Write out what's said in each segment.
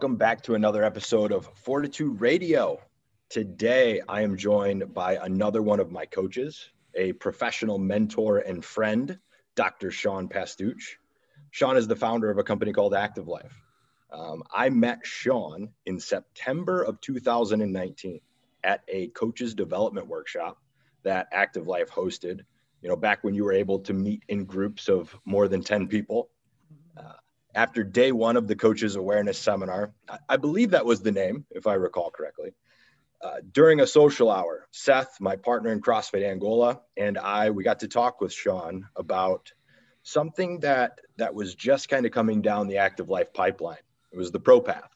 Welcome back to another episode of Fortitude Radio. Today, I am joined by another one of my coaches, a professional mentor and friend, Dr. Sean Pastuch. Sean is the founder of a company called Active Life. Um, I met Sean in September of 2019 at a coaches development workshop that Active Life hosted. You know, back when you were able to meet in groups of more than 10 people. After day one of the coaches awareness seminar, I, I believe that was the name, if I recall correctly. Uh, during a social hour, Seth, my partner in CrossFit Angola, and I, we got to talk with Sean about something that that was just kind of coming down the active life pipeline. It was the Pro Path.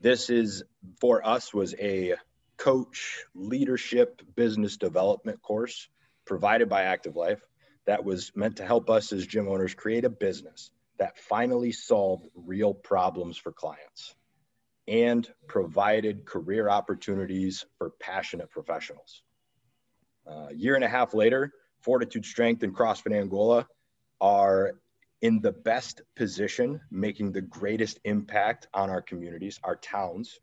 This is for us was a coach leadership business development course provided by Active Life that was meant to help us as gym owners create a business that finally solved real problems for clients and provided career opportunities for passionate professionals. Uh, a year and a half later, Fortitude Strength and CrossFit Angola are in the best position, making the greatest impact on our communities, our towns,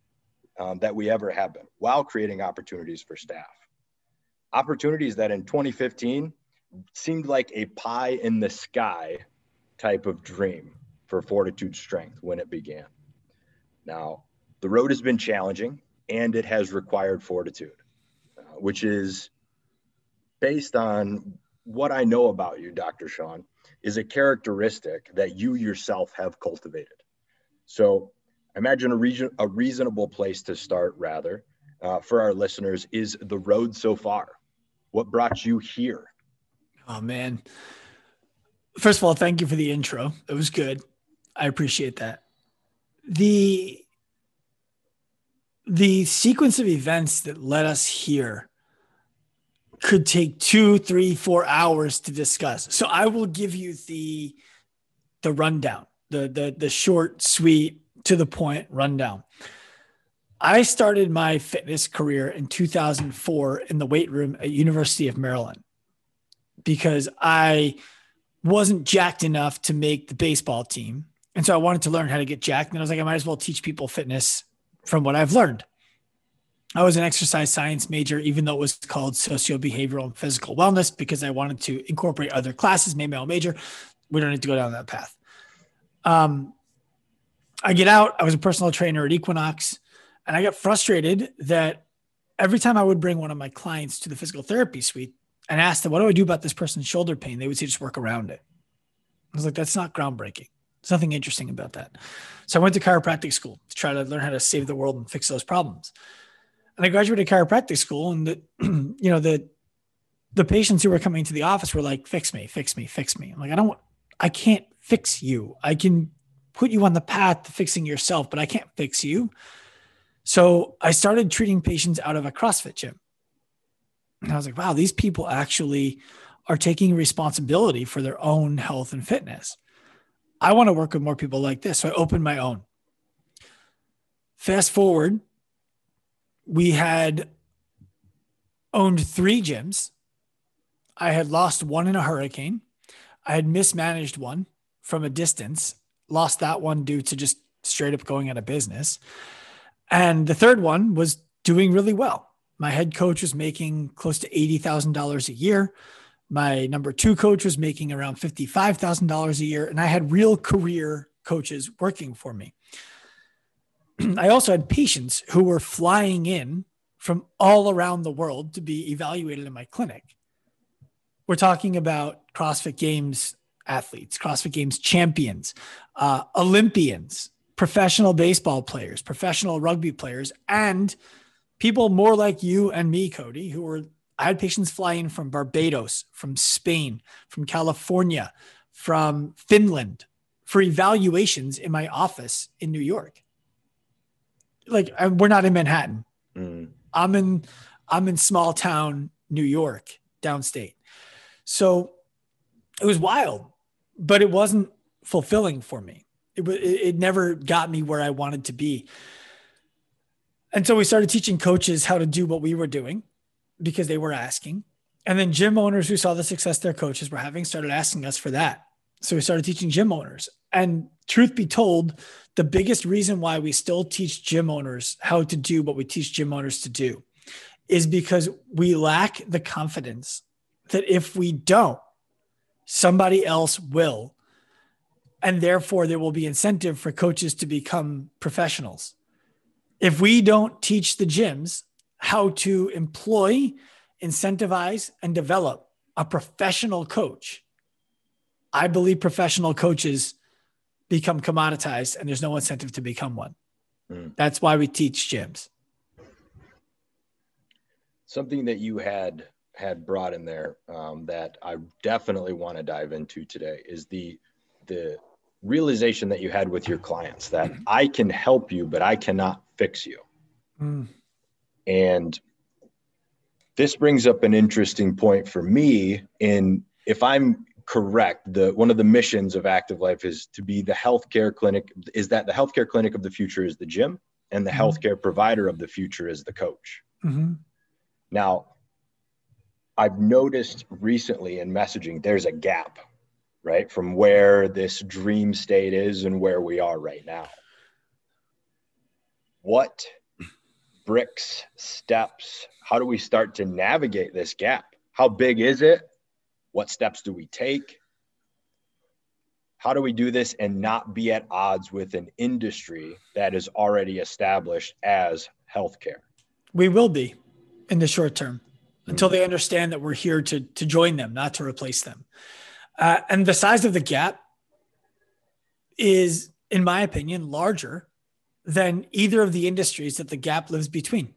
um, that we ever have been, while creating opportunities for staff. Opportunities that in 2015 seemed like a pie in the sky type of dream for Fortitude Strength when it began. Now, the road has been challenging and it has required fortitude, uh, which is based on what I know about you, Dr. Sean, is a characteristic that you yourself have cultivated. So imagine a, region, a reasonable place to start, rather, uh, for our listeners is the road so far. What brought you here? Oh, man. First of all, thank you for the intro. It was good. I appreciate that. The the sequence of events that led us here could take two, three, four hours to discuss. So I will give you the the rundown, the the the short, sweet, to the point rundown. I started my fitness career in 2004 in the weight room at University of Maryland because I wasn't jacked enough to make the baseball team. And so I wanted to learn how to get jacked. And I was like, I might as well teach people fitness from what I've learned. I was an exercise science major, even though it was called socio behavioral and physical wellness, because I wanted to incorporate other classes, my own major. We don't need to go down that path. Um, I get out, I was a personal trainer at Equinox, and I got frustrated that every time I would bring one of my clients to the physical therapy suite and ask them, What do I do about this person's shoulder pain? They would say, Just work around it. I was like, That's not groundbreaking. There's nothing interesting about that. So I went to chiropractic school to try to learn how to save the world and fix those problems. And I graduated chiropractic school, and the, you know, the the patients who were coming to the office were like, "Fix me, fix me, fix me." I'm like, I don't, I can't fix you. I can put you on the path to fixing yourself, but I can't fix you. So I started treating patients out of a CrossFit gym. And I was like, wow, these people actually are taking responsibility for their own health and fitness. I want to work with more people like this. So I opened my own. Fast forward, we had owned three gyms. I had lost one in a hurricane. I had mismanaged one from a distance, lost that one due to just straight up going out of business. And the third one was doing really well. My head coach was making close to $80,000 a year. My number two coach was making around $55,000 a year, and I had real career coaches working for me. I also had patients who were flying in from all around the world to be evaluated in my clinic. We're talking about CrossFit Games athletes, CrossFit Games champions, uh, Olympians, professional baseball players, professional rugby players, and people more like you and me, Cody, who were I had patients fly in from Barbados, from Spain, from California, from Finland for evaluations in my office in New York. Like we're not in Manhattan. Mm. I'm in I'm in small town New York, downstate. So it was wild, but it wasn't fulfilling for me. It, it, it never got me where I wanted to be. And so we started teaching coaches how to do what we were doing because they were asking. And then gym owners who saw the success their coaches were having started asking us for that. So we started teaching gym owners. And truth be told, the biggest reason why we still teach gym owners how to do what we teach gym owners to do is because we lack the confidence that if we don't, somebody else will. And therefore, there will be incentive for coaches to become professionals. If we don't teach the gyms how to employ, incentivize, and develop a professional coach, I believe professional coaches become commoditized and there's no incentive to become one. Mm. That's why we teach gyms. Something that you had had brought in there um, that I definitely want to dive into today is the the realization that you had with your clients that I can help you, but I cannot fix you. Mm. And this brings up an interesting point for me in if I'm correct, the one of the missions of Active Life is to be the healthcare clinic. Is that the healthcare clinic of the future is the gym, and the mm-hmm. healthcare provider of the future is the coach. Mm-hmm. Now, I've noticed recently in messaging there's a gap, right, from where this dream state is and where we are right now. What bricks, steps, how do we start to navigate this gap? How big is it? What steps do we take? How do we do this and not be at odds with an industry that is already established as healthcare? We will be in the short term until they understand that we're here to, to join them, not to replace them. Uh, and the size of the gap is, in my opinion, larger than either of the industries that the gap lives between.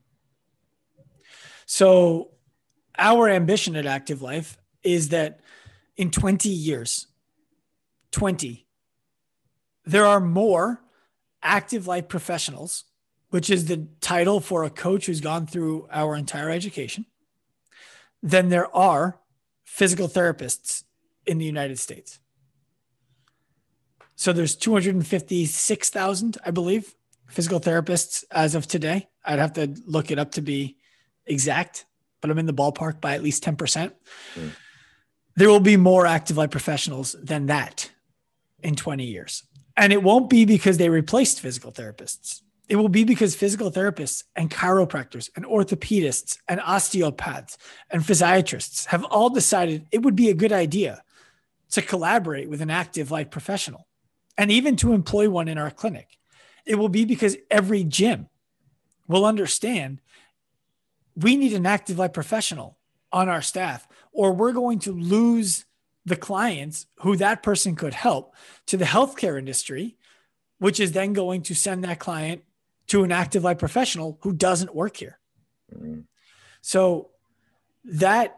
So, our ambition at Active Life is that in 20 years, 20, there are more active life professionals, which is the title for a coach who's gone through our entire education, than there are physical therapists in the United States. So there's 256,000, I believe, physical therapists as of today. I'd have to look it up to be exact, but I'm in the ballpark by at least 10%. Mm there will be more active life professionals than that in 20 years. And it won't be because they replaced physical therapists. It will be because physical therapists and chiropractors and orthopedists and osteopaths and physiatrists have all decided it would be a good idea to collaborate with an active life professional and even to employ one in our clinic. It will be because every gym will understand we need an active life professional on our staff, or we're going to lose the clients who that person could help to the healthcare industry, which is then going to send that client to an active life professional who doesn't work here. Mm-hmm. So that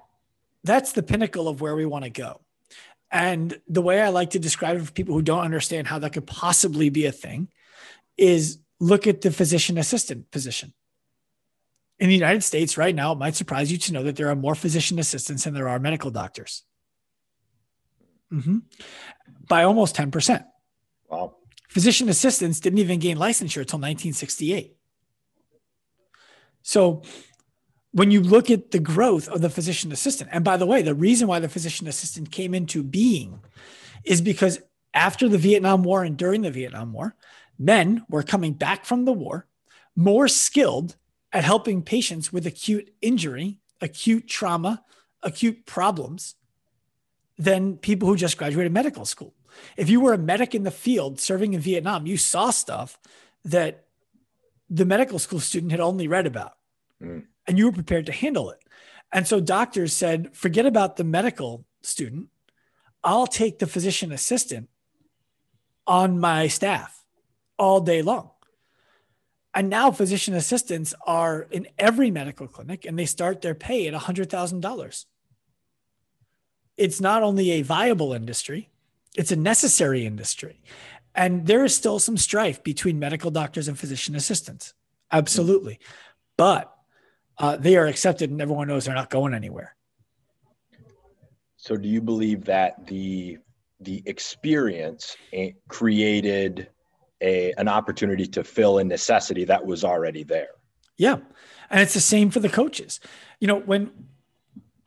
that's the pinnacle of where we want to go. And the way I like to describe it for people who don't understand how that could possibly be a thing is look at the physician assistant position in the United States right now, it might surprise you to know that there are more physician assistants than there are medical doctors. Mm-hmm. By almost 10%. Wow. Physician assistants didn't even gain licensure until 1968. So when you look at the growth of the physician assistant, and by the way, the reason why the physician assistant came into being is because after the Vietnam War and during the Vietnam War, men were coming back from the war more skilled at helping patients with acute injury, acute trauma, acute problems than people who just graduated medical school. If you were a medic in the field serving in Vietnam, you saw stuff that the medical school student had only read about mm. and you were prepared to handle it. And so doctors said, forget about the medical student. I'll take the physician assistant on my staff all day long. And now physician assistants are in every medical clinic and they start their pay at $100,000. It's not only a viable industry, it's a necessary industry. And there is still some strife between medical doctors and physician assistants. Absolutely. But uh, they are accepted and everyone knows they're not going anywhere. So do you believe that the the experience created a an opportunity to fill a necessity that was already there. Yeah. And it's the same for the coaches. You know, when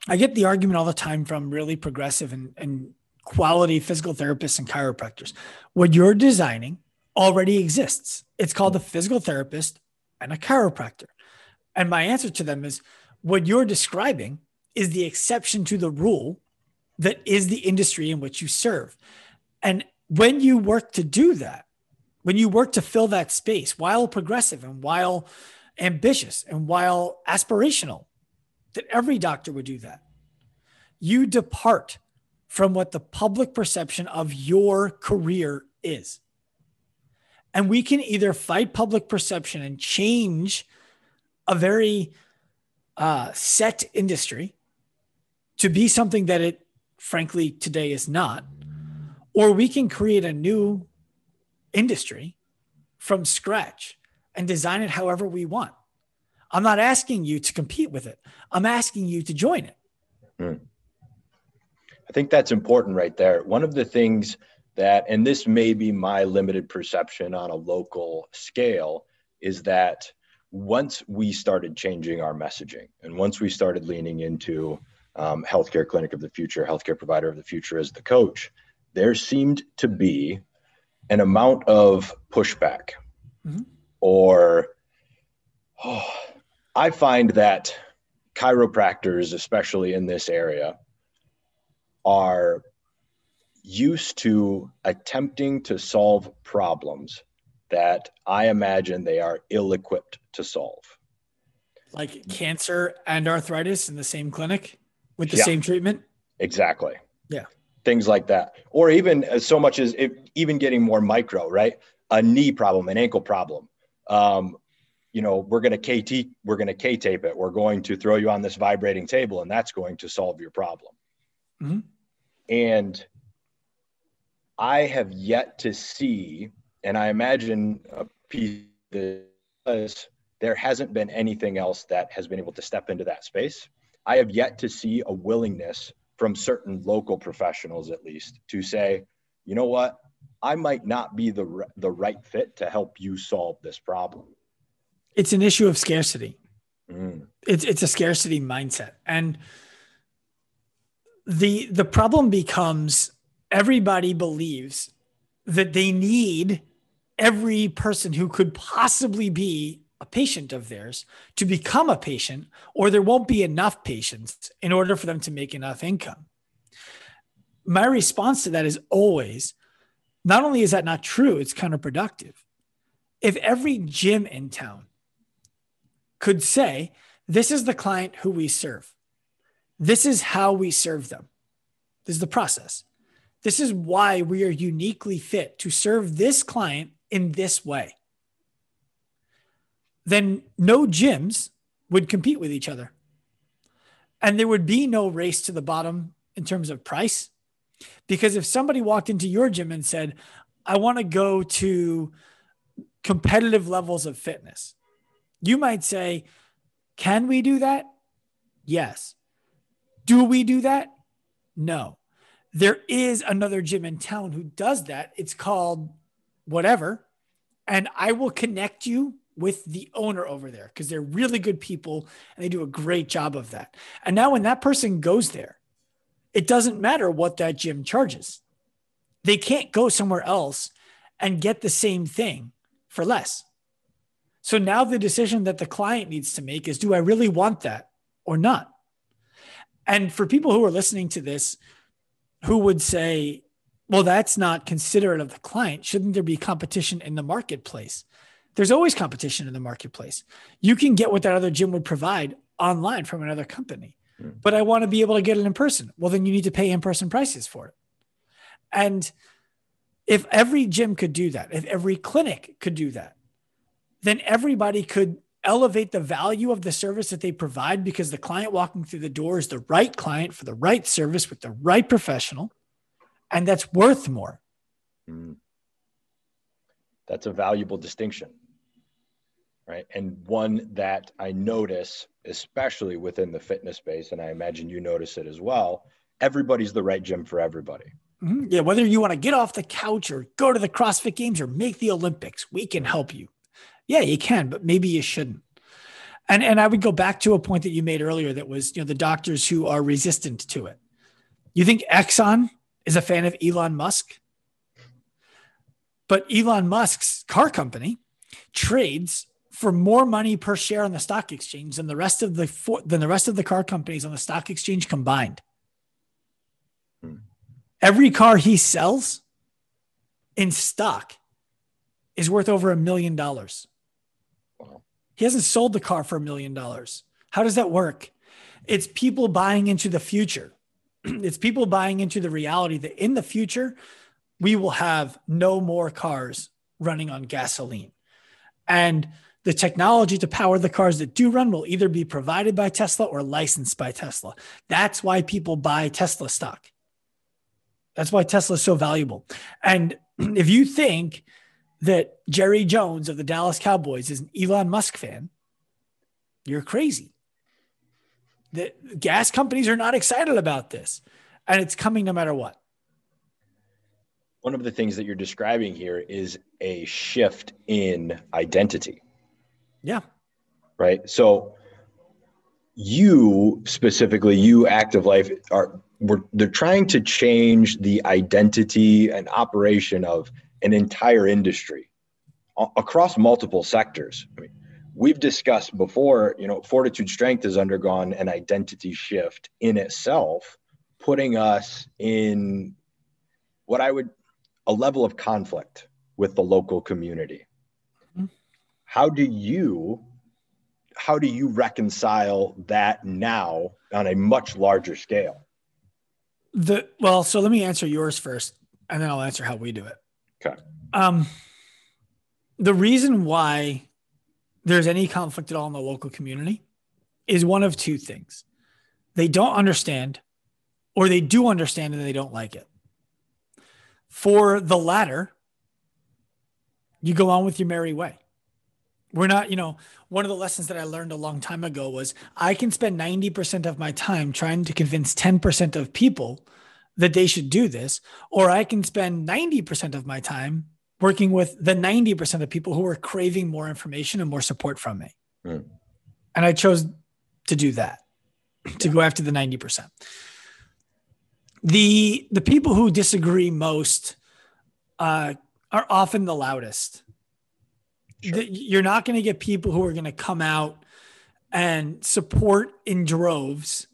I get the argument all the time from really progressive and, and quality physical therapists and chiropractors. What you're designing already exists. It's called a physical therapist and a chiropractor. And my answer to them is what you're describing is the exception to the rule that is the industry in which you serve. And when you work to do that, when you work to fill that space while progressive and while ambitious and while aspirational, that every doctor would do that, you depart from what the public perception of your career is. And we can either fight public perception and change a very uh, set industry to be something that it frankly today is not, or we can create a new industry from scratch and design it however we want. I'm not asking you to compete with it. I'm asking you to join it. Hmm. I think that's important right there. One of the things that, and this may be my limited perception on a local scale, is that once we started changing our messaging and once we started leaning into um, healthcare clinic of the future, healthcare provider of the future as the coach, there seemed to be an amount of pushback mm-hmm. or oh, I find that chiropractors, especially in this area, are used to attempting to solve problems that I imagine they are ill equipped to solve. Like cancer and arthritis in the same clinic with the yeah, same treatment? Exactly. Yeah. Things like that. Or even as so much as if, even getting more micro, right? A knee problem, an ankle problem. Um, you know, we're going to KT, we're going to K tape it. We're going to throw you on this vibrating table and that's going to solve your problem. Mm-hmm. And I have yet to see, and I imagine a piece that there hasn't been anything else that has been able to step into that space. I have yet to see a willingness from certain local professionals, at least, to say, you know what, I might not be the the right fit to help you solve this problem. It's an issue of scarcity. Mm. It's it's a scarcity mindset, and the the problem becomes everybody believes that they need every person who could possibly be a patient of theirs to become a patient, or there won't be enough patients in order for them to make enough income. My response to that is always not only is that not true, it's counterproductive. If every gym in town could say, This is the client who we serve, this is how we serve them, this is the process. This is why we are uniquely fit to serve this client in this way. Then no gyms would compete with each other. And there would be no race to the bottom in terms of price. Because if somebody walked into your gym and said, I want to go to competitive levels of fitness, you might say, Can we do that? Yes. Do we do that? No. There is another gym in town who does that. It's called whatever. And I will connect you with the owner over there because they're really good people and they do a great job of that. And now when that person goes there, it doesn't matter what that gym charges. They can't go somewhere else and get the same thing for less. So now the decision that the client needs to make is do I really want that or not? And for people who are listening to this who would say, well, that's not considerate of the client. Shouldn't there be competition in the marketplace? There's always competition in the marketplace. You can get what that other gym would provide online from another company, mm. but I want to be able to get it in person. Well, then you need to pay in person prices for it. And if every gym could do that, if every clinic could do that, then everybody could elevate the value of the service that they provide because the client walking through the door is the right client for the right service with the right professional. And that's worth more. Mm. That's a valuable distinction. Right. And one that I notice, especially within the fitness space, and I imagine you notice it as well everybody's the right gym for everybody. Mm-hmm. Yeah. Whether you want to get off the couch or go to the CrossFit Games or make the Olympics, we can help you. Yeah, you can, but maybe you shouldn't. And and I would go back to a point that you made earlier that was, you know, the doctors who are resistant to it. You think Exxon is a fan of Elon Musk. But Elon Musk's car company trades for more money per share on the stock exchange than the rest of the than the rest of the car companies on the stock exchange combined. Hmm. Every car he sells in stock is worth over a million dollars. He hasn't sold the car for a million dollars. How does that work? It's people buying into the future. it's people buying into the reality that in the future, we will have no more cars running on gasoline. And the technology to power the cars that do run will either be provided by Tesla or licensed by Tesla. That's why people buy Tesla stock. That's why Tesla is so valuable. And if you think that Jerry Jones of the Dallas Cowboys is an Elon Musk fan, you're crazy. The gas companies are not excited about this, and it's coming no matter what. One of the things that you're describing here is a shift in identity. Yeah. Right. So you specifically, you active life are we're, they're trying to change the identity and operation of an entire industry across multiple sectors. I mean, we've discussed before, you know, Fortitude Strength has undergone an identity shift in itself, putting us in what I would a level of conflict with the local community. How do you how do you reconcile that now on a much larger scale? The well, so let me answer yours first, and then I'll answer how we do it. Okay. Um, the reason why there's any conflict at all in the local community is one of two things: they don't understand, or they do understand and they don't like it. For the latter, you go on with your merry way. We're not, you know, one of the lessons that I learned a long time ago was I can spend 90% of my time trying to convince 10% of people that they should do this, or I can spend 90% of my time working with the 90% of people who are craving more information and more support from me. Mm. And I chose to do that, to go after the 90%. The the people who disagree most uh, are often the loudest Sure. You're not going to get people who are going to come out and support in droves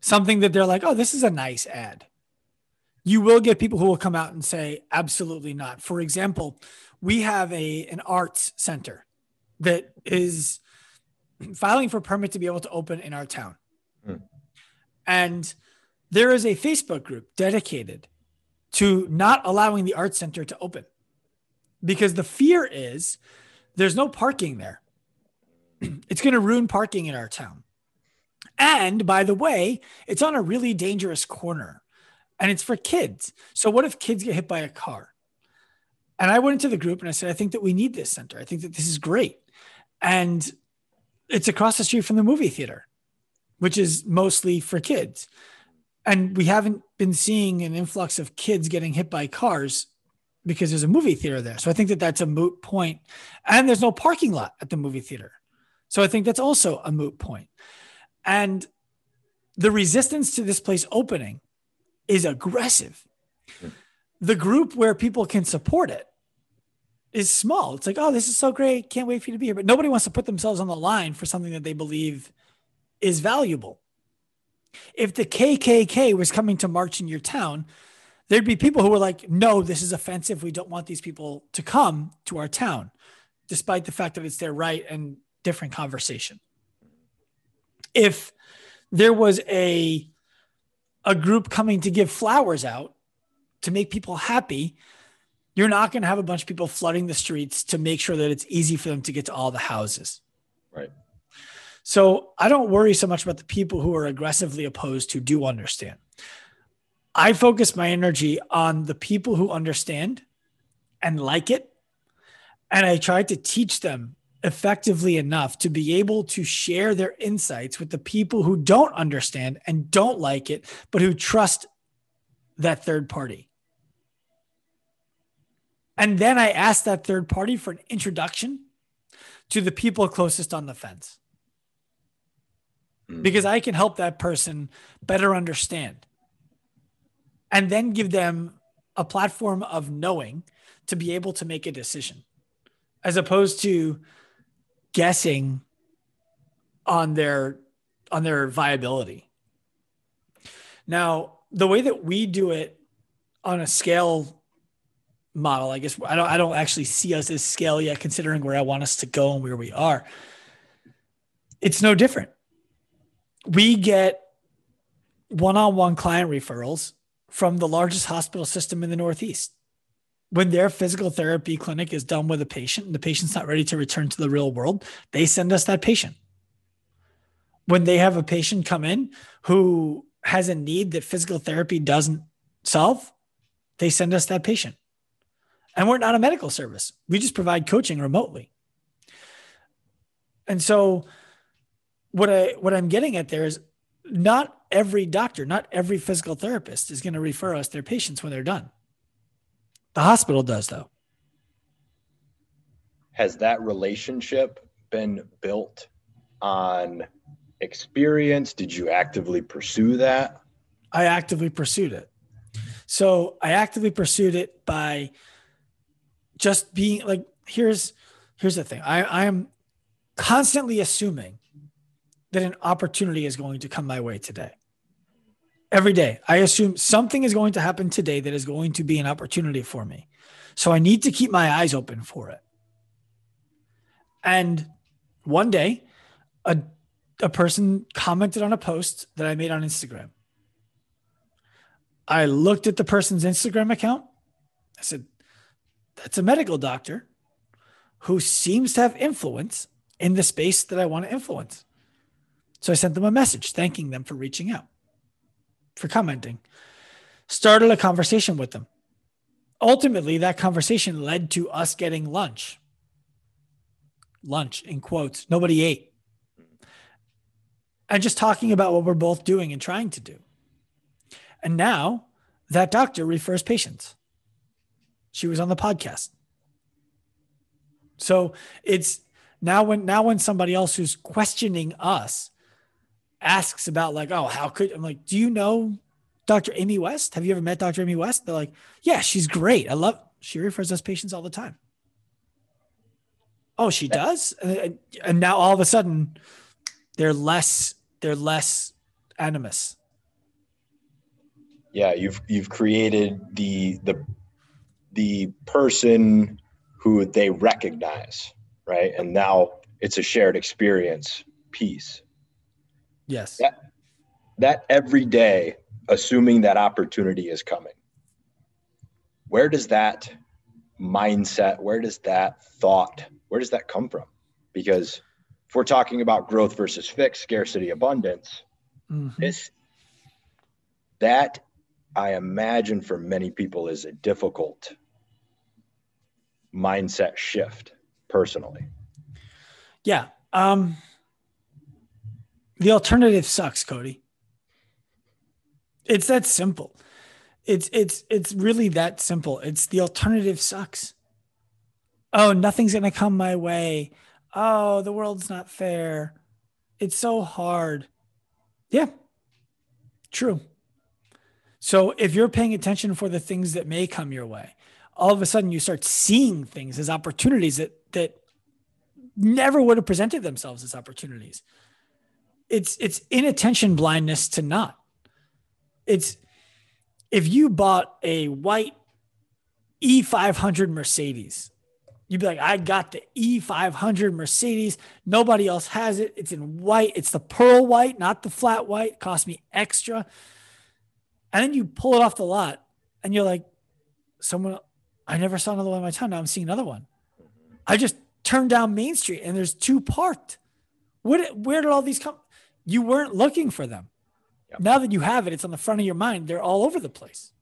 something that they're like, oh, this is a nice ad. You will get people who will come out and say, absolutely not. For example, we have a an arts center that is filing for permit to be able to open in our town. Hmm. And there is a Facebook group dedicated to not allowing the arts center to open because the fear is there's no parking there. it's going to ruin parking in our town. And by the way, it's on a really dangerous corner and it's for kids. So, what if kids get hit by a car? And I went into the group and I said, I think that we need this center. I think that this is great. And it's across the street from the movie theater, which is mostly for kids. And we haven't been seeing an influx of kids getting hit by cars because there's a movie theater there. So I think that that's a moot point. And there's no parking lot at the movie theater. So I think that's also a moot point. And the resistance to this place opening is aggressive. The group where people can support it is small. It's like, oh, this is so great. Can't wait for you to be here. But nobody wants to put themselves on the line for something that they believe is valuable. If the KKK was coming to march in your town, there'd be people who were like, no, this is offensive. We don't want these people to come to our town, despite the fact that it's their right and different conversation. If there was a a group coming to give flowers out to make people happy, you're not going to have a bunch of people flooding the streets to make sure that it's easy for them to get to all the houses. Right. So I don't worry so much about the people who are aggressively opposed who do understand. I focus my energy on the people who understand and like it. And I try to teach them effectively enough to be able to share their insights with the people who don't understand and don't like it, but who trust that third party. And then I ask that third party for an introduction to the people closest on the fence. Hmm. Because I can help that person better understand and then give them a platform of knowing to be able to make a decision as opposed to guessing on their on their viability. Now, the way that we do it on a scale model, I guess I don't I don't actually see us as scale yet, considering where I want us to go and where we are. It's no different. We get one-on-one client referrals from the largest hospital system in the Northeast. When their physical therapy clinic is done with a patient and the patient's not ready to return to the real world, they send us that patient. When they have a patient come in who has a need that physical therapy doesn't solve, they send us that patient. And we're not a medical service. We just provide coaching remotely. And so what I what I'm getting at there is not every doctor, not every physical therapist is going to refer us their patients when they're done. The hospital does though. Has that relationship been built on experience? Did you actively pursue that? I actively pursued it. So I actively pursued it by just being like, here's here's the thing. I, I am constantly assuming that an opportunity is going to come my way today. Every day, I assume something is going to happen today that is going to be an opportunity for me. So I need to keep my eyes open for it. And one day, a a person commented on a post that I made on Instagram. I looked at the person's Instagram account. I said, that's a medical doctor who seems to have influence in the space that I want to influence. So I sent them a message thanking them for reaching out, for commenting, started a conversation with them. Ultimately, that conversation led to us getting lunch. Lunch in quotes. Nobody ate and just talking about what we're both doing and trying to do. And now that doctor refers patients. She was on the podcast. So it's now when now when somebody else who's questioning us asks about like, oh, how could I'm like, do you know Dr. Amy West? Have you ever met Dr. Amy West? They're like, yeah, she's great. I love she refers us patients all the time. Oh, she does? And now all of a sudden they're less they're less animus. Yeah, you've you've created the the the person who they recognize, right? And now it's a shared experience piece. Yes. That, that every day, assuming that opportunity is coming, where does that mindset, where does that thought, where does that come from? Because if we're talking about growth versus fixed scarcity abundance mm-hmm. this that i imagine for many people is a difficult mindset shift personally yeah um the alternative sucks cody it's that simple it's it's it's really that simple it's the alternative sucks oh nothing's gonna come my way oh, the world's not fair. It's so hard. Yeah, true. So if you're paying attention for the things that may come your way, all of a sudden you start seeing things as opportunities that that never would have presented themselves as opportunities. It's it's inattention blindness to not. It's if you bought a white E500 Mercedes You'd be like, I got the E500 Mercedes. Nobody else has it. It's in white. It's the pearl white, not the flat white. It cost me extra. And then you pull it off the lot and you're like, someone, I never saw another one in my town. Now I'm seeing another one. I just turned down Main Street and there's two parked. Where, where did all these come? You weren't looking for them. Yep. Now that you have it, it's on the front of your mind. They're all over the place.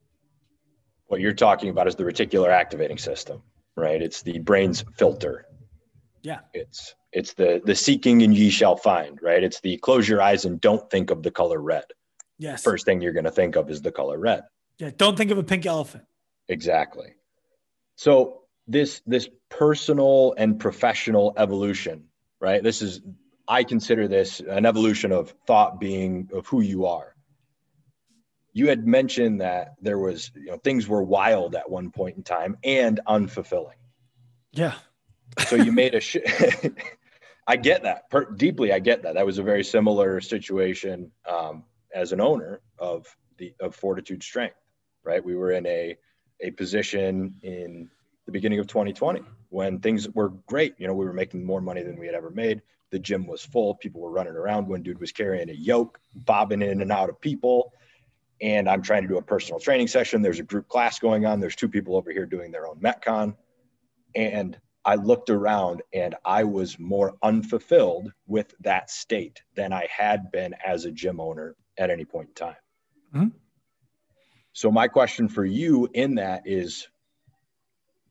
What you're talking about is the reticular activating system right? It's the brain's filter. Yeah. It's it's the the seeking and ye shall find, right? It's the close your eyes and don't think of the color red. Yes. First thing you're going to think of is the color red. Yeah, don't think of a pink elephant. Exactly. So this this personal and professional evolution, right? This is I consider this an evolution of thought being of who you are. you had mentioned that there was, you know, things were wild at one point in time and unfulfilling. Yeah. so you made a sh- I get that per- deeply. I get that. That was a very similar situation um, as an owner of the of Fortitude Strength. Right, we were in a a position in the beginning of 2020 when things were great. You know, we were making more money than we had ever made. The gym was full. People were running around. One dude was carrying a yoke, bobbing in and out of people. And I'm trying to do a personal training session. There's a group class going on. There's two people over here doing their own Metcon. And I looked around and I was more unfulfilled with that state than I had been as a gym owner at any point in time. Mm-hmm. So my question for you in that is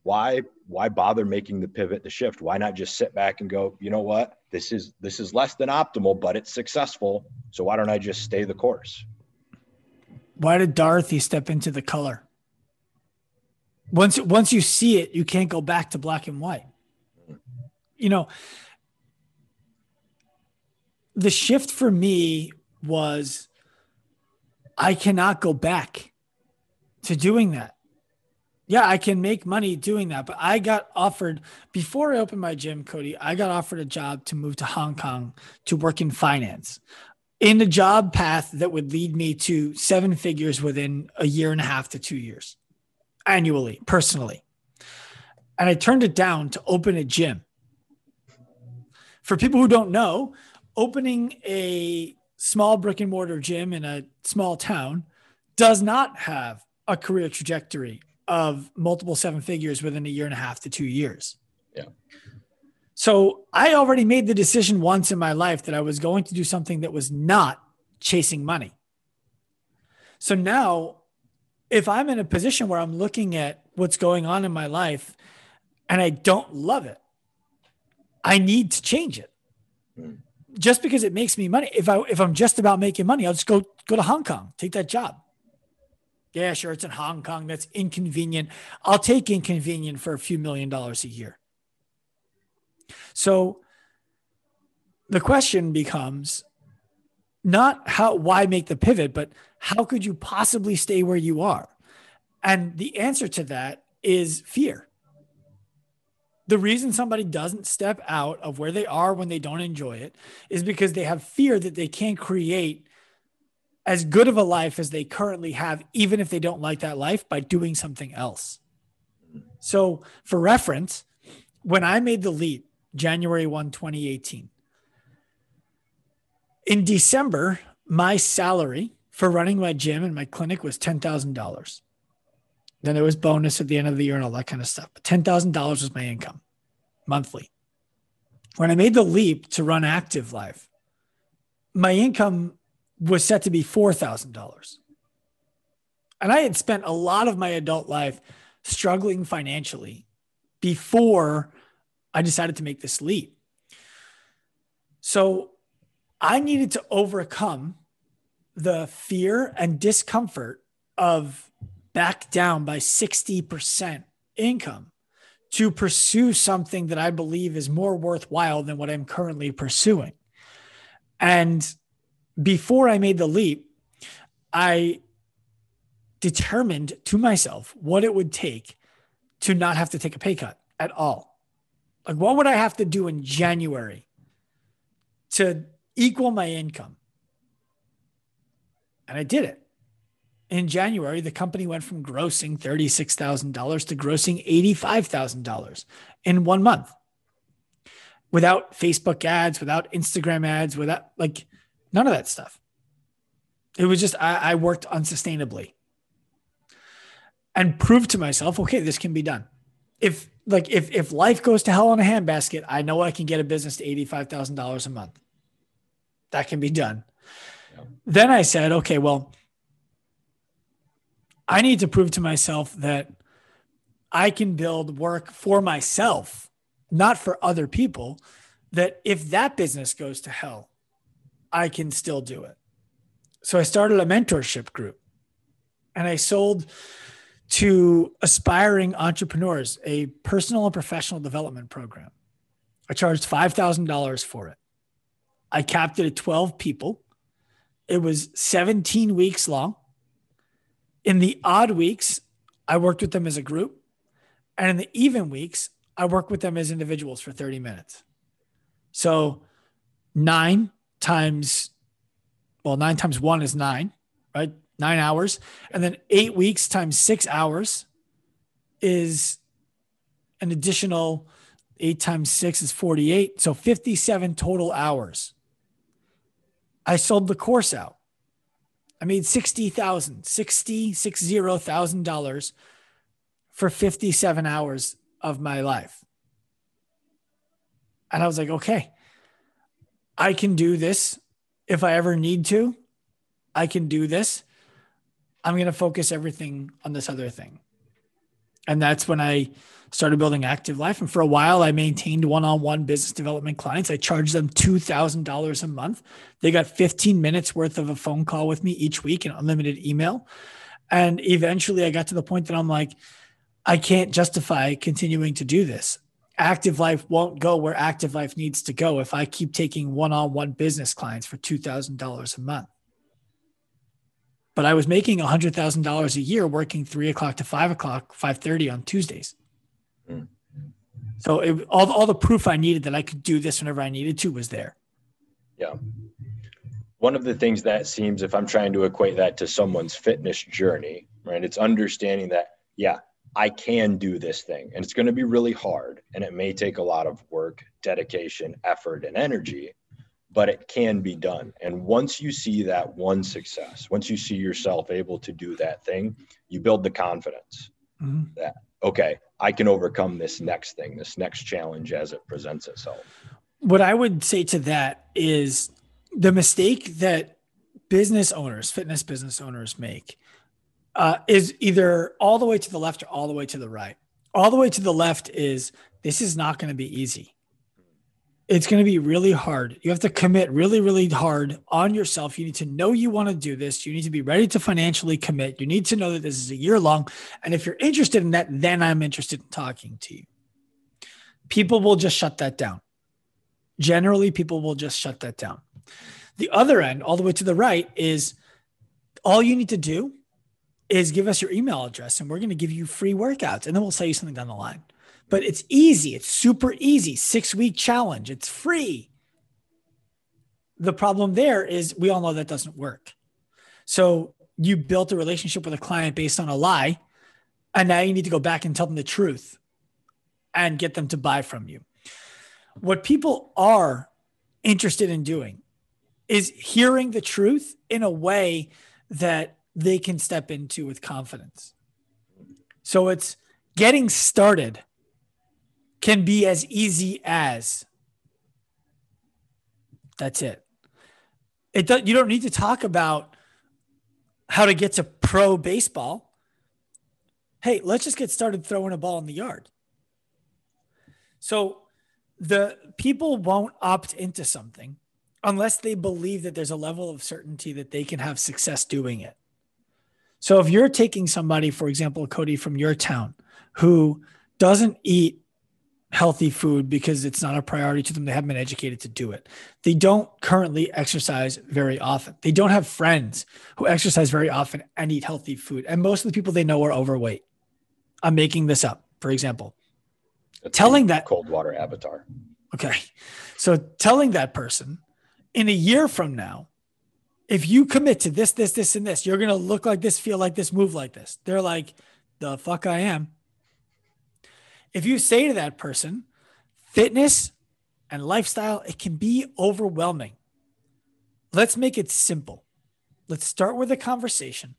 why why bother making the pivot the shift? Why not just sit back and go you know what? This is this is less than optimal but it's successful. So why don't i just stay the course? Why did dorothy step into the color? Once once you see it you can't go back to black and white. You know the shift for me was i cannot go back to doing that yeah, I can make money doing that. But I got offered before I opened my gym, Cody, I got offered a job to move to Hong Kong to work in finance in a job path that would lead me to seven figures within a year and a half to two years annually, personally. And I turned it down to open a gym. For people who don't know, opening a small brick and mortar gym in a small town does not have a career trajectory of multiple seven figures within a year and a half to two years. Yeah. So I already made the decision once in my life that I was going to do something that was not chasing money. So now, if I'm in a position where I'm looking at what's going on in my life and I don't love it, I need to change it. Mm. Just because it makes me money. If I if I'm just about making money, I'll just go go to Hong Kong, take that job. Yeah, sure. It's in Hong Kong. That's inconvenient. I'll take inconvenient for a few million dollars a year. So the question becomes not how why make the pivot, but how could you possibly stay where you are? And the answer to that is fear. The reason somebody doesn't step out of where they are when they don't enjoy it is because they have fear that they can't create as good of a life as they currently have, even if they don't like that life, by doing something else. So, for reference, when I made the leap January 1, 2018, in December, my salary for running my gym and my clinic was $10,000. Then there was bonus at the end of the year and all that kind of stuff. But $10,000 was my income monthly. When I made the leap to run Active Life, my income was set to be $4,000. And I had spent a lot of my adult life struggling financially before I decided to make this leap. So I needed to overcome the fear and discomfort of back down by 60% income to pursue something that I believe is more worthwhile than what I'm currently pursuing. And before I made the leap, I determined to myself what it would take to not have to take a pay cut at all. Like, what would I have to do in January to equal my income? And I did it. In January, the company went from grossing $36,000 to grossing $85,000 in one month without Facebook ads, without Instagram ads, without like None of that stuff. It was just I, I worked unsustainably and proved to myself, okay, this can be done. If like if if life goes to hell in a handbasket, I know I can get a business to eighty five thousand dollars a month. That can be done. Yeah. Then I said, okay, well, I need to prove to myself that I can build work for myself, not for other people. That if that business goes to hell, I can still do it. So I started a mentorship group and I sold to aspiring entrepreneurs a personal and professional development program. I charged $5,000 for it. I capped it at 12 people. It was 17 weeks long. In the odd weeks, I worked with them as a group. And in the even weeks, I worked with them as individuals for 30 minutes. So nine times, well, nine times one is nine, right? Nine hours. And then eight weeks times six hours is an additional eight times six is 48. So 57 total hours. I sold the course out. I made sixty thousand, sixty six zero thousand dollars for 57 hours of my life. And I was like, okay, I can do this if I ever need to. I can do this. I'm going to focus everything on this other thing. And that's when I started building Active Life. And for a while, I maintained one on one business development clients. I charged them $2,000 a month. They got 15 minutes worth of a phone call with me each week and unlimited email. And eventually, I got to the point that I'm like, I can't justify continuing to do this. Active Life won't go where Active Life needs to go if I keep taking one on one business clients for $2,000 a month. But I was making $100,000 a year working three o'clock to five o'clock, 5.30 on Tuesdays. Mm. So it, all, all the proof I needed that I could do this whenever I needed to was there. Yeah. One of the things that seems, if I'm trying to equate that to someone's fitness journey, right, it's understanding that, yeah, I can do this thing and it's going to be really hard and it may take a lot of work, dedication, effort, and energy, but it can be done. And once you see that one success, once you see yourself able to do that thing, you build the confidence mm-hmm. that, okay, I can overcome this next thing, this next challenge as it presents itself. What I would say to that is the mistake that business owners, fitness business owners make uh, is either all the way to the left or all the way to the right. All the way to the left is this is not going to be easy. It's going to be really hard. You have to commit really, really hard on yourself. You need to know you want to do this. You need to be ready to financially commit. You need to know that this is a year long. And if you're interested in that, then I'm interested in talking to you. People will just shut that down. Generally, people will just shut that down. The other end, all the way to the right, is all you need to do is give us your email address and we're going to give you free workouts and then we'll sell you something down the line. But it's easy. It's super easy. Six week challenge. It's free. The problem there is we all know that doesn't work. So you built a relationship with a client based on a lie. And now you need to go back and tell them the truth and get them to buy from you. What people are interested in doing is hearing the truth in a way that they can step into with confidence. So it's getting started can be as easy as that's it. It do, you don't need to talk about how to get to pro baseball. Hey, let's just get started throwing a ball in the yard. So the people won't opt into something unless they believe that there's a level of certainty that they can have success doing it. So if you're taking somebody, for example, Cody from your town, who doesn't eat healthy food because it's not a priority to them, they haven't been educated to do it. They don't currently exercise very often. They don't have friends who exercise very often and eat healthy food. And most of the people they know are overweight. I'm making this up, for example. That's telling that cold water avatar. Okay. So telling that person in a year from now, if you commit to this, this, this, and this, you're to look like this, feel like this, move like this. They're like, the fuck I am. If you say to that person, fitness and lifestyle, it can be overwhelming. Let's make it simple. Let's start with a conversation.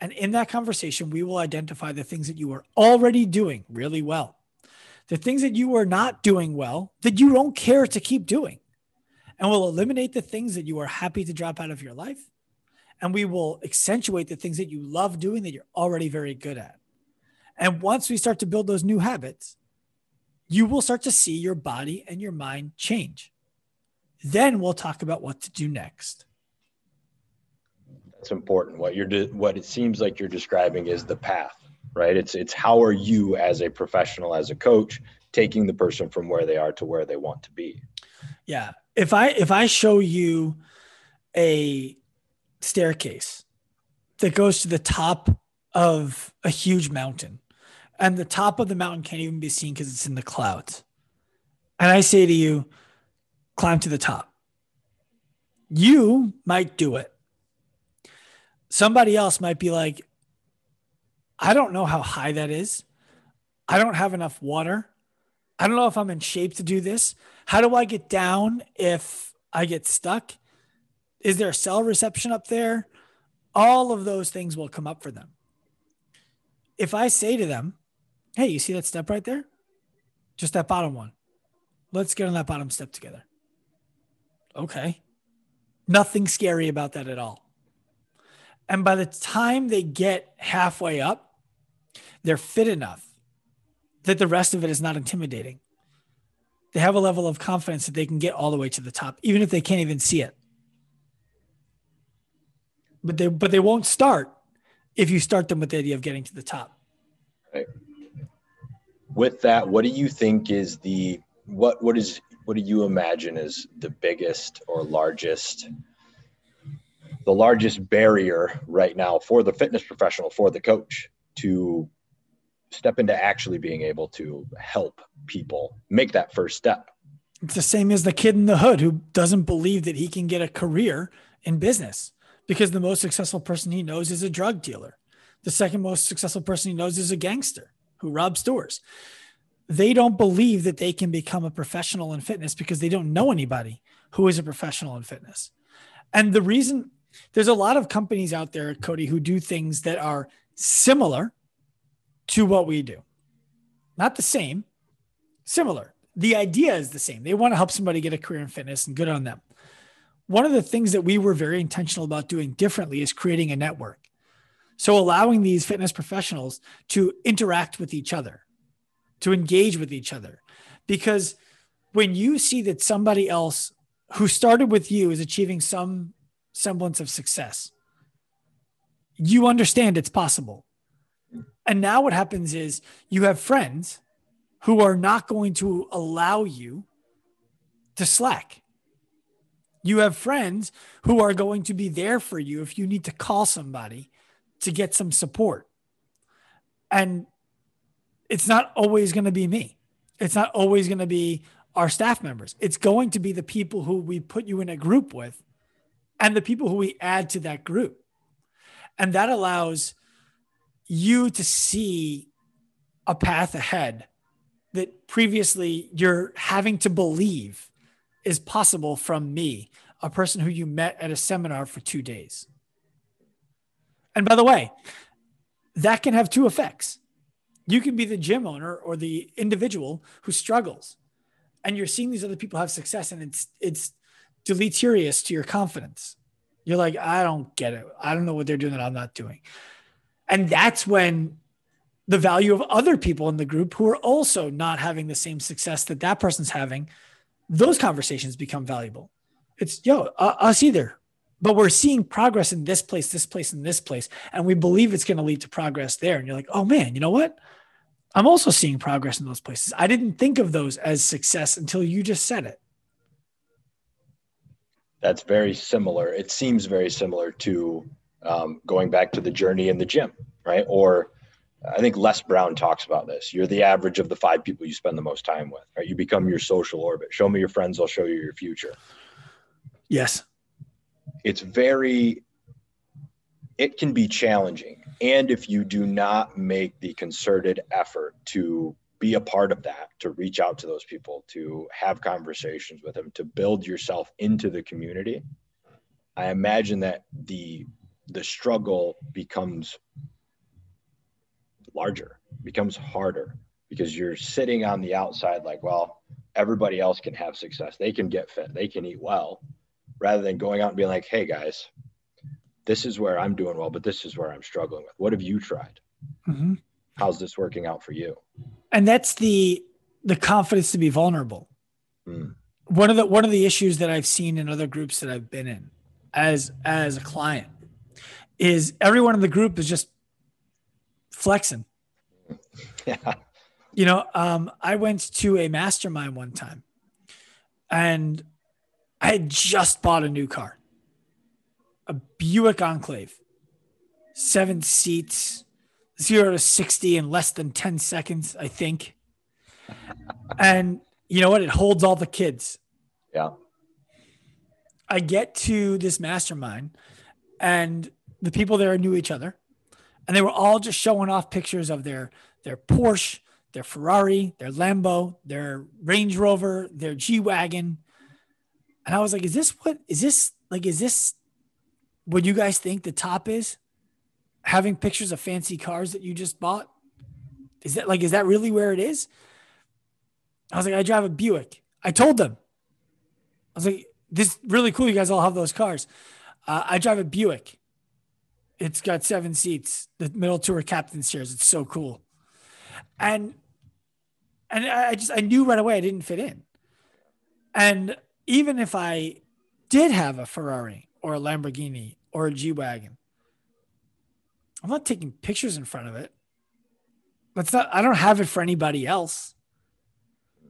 And in that conversation, we will identify the things that you are already doing really well, the things that you are not doing well that you don't care to keep doing and we'll eliminate the things that you are happy to drop out of your life. And we will accentuate the things that you love doing that you're already very good at. And once we start to build those new habits, you will start to see your body and your mind change. Then we'll talk about what to do next. That's important. What you're de- what it seems like you're describing is the path, right? It's it's how are you as a professional, as a coach, taking the person from where they are to where they want to be. Yeah, if I if I show you a staircase that goes to the top of a huge mountain, and the top of the mountain can't even be seen because it's in the clouds. And I say to you, climb to the top. You might do it. Somebody else might be like, I don't know how high that is. I don't have enough water. I don't know if I'm in shape to do this. How do I get down if I get stuck? Is there cell reception up there? All of those things will come up for them. If I say to them, Hey, you see that step right there? Just that bottom one. Let's get on that bottom step together. Okay. Nothing scary about that at all. And by the time they get halfway up, they're fit enough that the rest of it is not intimidating. They have a level of confidence that they can get all the way to the top, even if they can't even see it. But they but they won't start if you start them with the idea of getting to the top. Right. With that, what do you think is the what what is what do you imagine is the biggest or largest the largest barrier right now for the fitness professional for the coach to step into actually being able to help people make that first step. It's the same as the kid in the hood who doesn't believe that he can get a career in business because the most successful person he knows is a drug dealer. The second most successful person he knows is a gangster who robs stores. They don't believe that they can become a professional in fitness because they don't know anybody who is a professional in fitness. And the reason there's a lot of companies out there, Cody, who do things that are similar to what we do. Not the same, similar. The idea is the same. They want to help somebody get a career in fitness and good on them. One of the things that we were very intentional about doing differently is creating a network. So allowing these fitness professionals to interact with each other, to engage with each other. Because when you see that somebody else who started with you is achieving some semblance of success, you understand it's possible. And now what happens is you have friends who are not going to allow you to slack. You have friends who are going to be there for you if you need to call somebody to get some support. And it's not always going to be me. It's not always going to be our staff members. It's going to be the people who we put you in a group with and the people who we add to that group. And that allows you to see a path ahead that previously you're having to believe is possible from me, a person who you met at a seminar for two days. And by the way, that can have two effects. You can be the gym owner or the individual who struggles, and you're seeing these other people have success, and it's it's deleterious to your confidence. You're like, I don't get it. I don't know what they're doing that I'm not doing. And that's when the value of other people in the group who are also not having the same success that that person's having, those conversations become valuable. It's, yo, uh, us either. But we're seeing progress in this place, this place, and this place. And we believe it's going to lead to progress there. And you're like, oh man, you know what? I'm also seeing progress in those places. I didn't think of those as success until you just said it. That's very similar. It seems very similar to um, going back to the journey in the gym, right? Or I think Les Brown talks about this. You're the average of the five people you spend the most time with, right? You become your social orbit. Show me your friends, I'll show you your future. Yes. It's very, it can be challenging. And if you do not make the concerted effort to be a part of that, to reach out to those people, to have conversations with them, to build yourself into the community, I imagine that the the struggle becomes larger, becomes harder because you're sitting on the outside like, well, everybody else can have success. They can get fit, they can eat well, rather than going out and being like, hey guys, this is where I'm doing well, but this is where I'm struggling with. What have you tried? Mm-hmm. How's this working out for you? And that's the the confidence to be vulnerable. Mm. One of the one of the issues that I've seen in other groups that I've been in as as a client is everyone in the group is just flexing. Yeah. You know, um, I went to a mastermind one time and I had just bought a new car, a Buick Enclave, seven seats, zero to 60 in less than 10 seconds, I think. and you know what? It holds all the kids. Yeah. I get to this mastermind and the people there knew each other and they were all just showing off pictures of their their Porsche, their Ferrari, their Lambo, their Range Rover, their G Wagon. And I was like, is this what is this like is this what you guys think the top is? Having pictures of fancy cars that you just bought? Is that like is that really where it is? I was like, I drive a Buick. I told them. I was like, this really cool. You guys all have those cars. Uh, I drive a Buick. It's got seven seats, the middle two are captain's chairs. It's so cool. And and I just I knew right away I didn't fit in. And even if I did have a Ferrari or a Lamborghini or a G Wagon, I'm not taking pictures in front of it. That's not I don't have it for anybody else.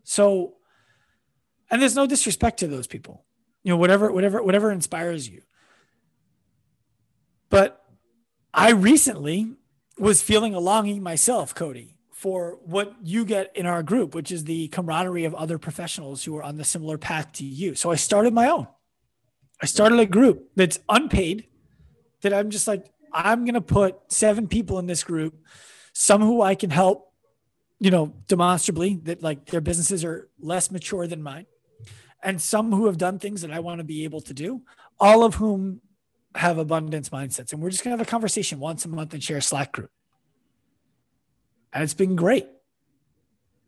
So and there's no disrespect to those people. You know, whatever, whatever, whatever inspires you. But I recently was feeling a longing myself, Cody, for what you get in our group, which is the camaraderie of other professionals who are on the similar path to you. So I started my own. I started a group that's unpaid, that I'm just like, I'm going to put seven people in this group, some who I can help, you know, demonstrably that like their businesses are less mature than mine, and some who have done things that I want to be able to do, all of whom have abundance mindsets. And we're just going to have a conversation once a month and share a Slack group. And it's been great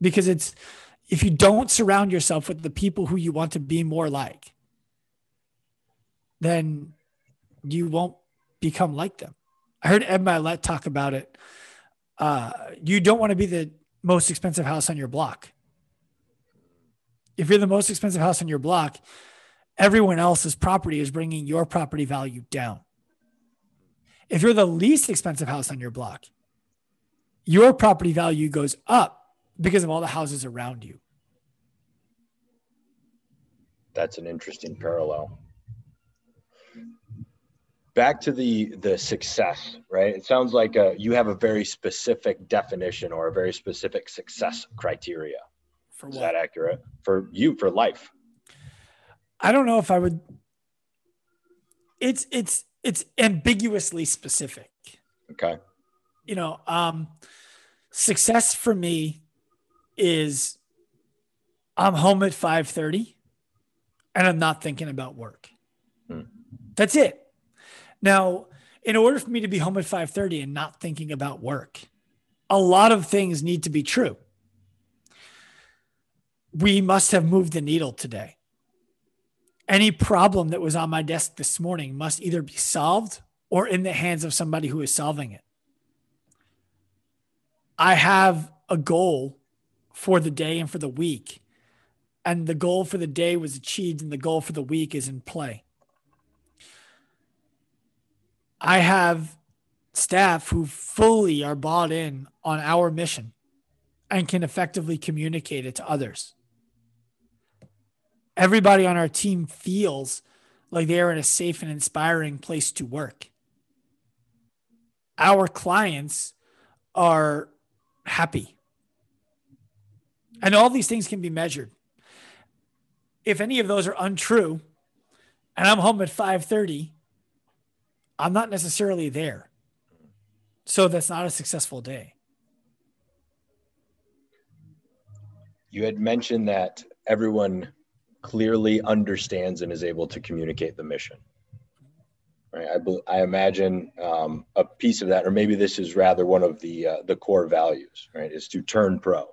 because it's, if you don't surround yourself with the people who you want to be more like, then you won't become like them. I heard Ed Mylett talk about it. Uh, you don't want to be the most expensive house on your block. If you're the most expensive house on your block, everyone else's property is bringing your property value down. If you're the least expensive house on your block, your property value goes up because of all the houses around you. That's an interesting parallel. Back to the the success, right? It sounds like a, uh, you have a very specific definition or a very specific success criteria. For Is that accurate for you for life? I don't know if I would. It's it's it's ambiguously specific. Okay. You know, um, success for me is I'm home at 5:30 and I'm not thinking about work. Hmm. That's it. Now, in order for me to be home at 5:30 and not thinking about work, a lot of things need to be true. We must have moved the needle today any problem that was on my desk this morning must either be solved or in the hands of somebody who is solving it. I have a goal for the day and for the week. And the goal for the day was achieved, and the goal for the week is in play. I have staff who fully are bought in on our mission and can effectively communicate it to others everybody on our team feels like they are in a safe and inspiring place to work. Our clients are happy. And all these things can be measured. If any of those are untrue and I'm home at 5:30, I'm not necessarily there. So that's not a successful day. You had mentioned that everyone clearly understands and is able to communicate the mission. Right. I, I imagine um, a piece of that, or maybe this is rather one of the uh, the core values, right? Is to turn pro.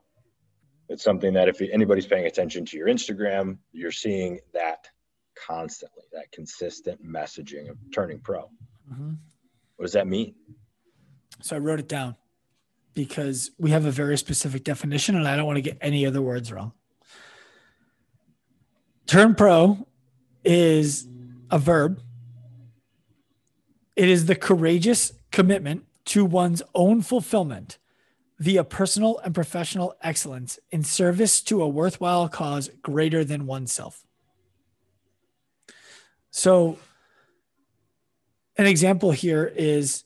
It's something that if anybody's paying attention to your Instagram, you're seeing that constantly, that consistent messaging of turning pro. Mm-hmm. What does that mean? So I wrote it down because we have a very specific definition, and I don't want to get any other words wrong. Turn pro is a verb. It is the courageous commitment to one's own fulfillment via personal and professional excellence in service to a worthwhile cause greater than oneself. So, an example here is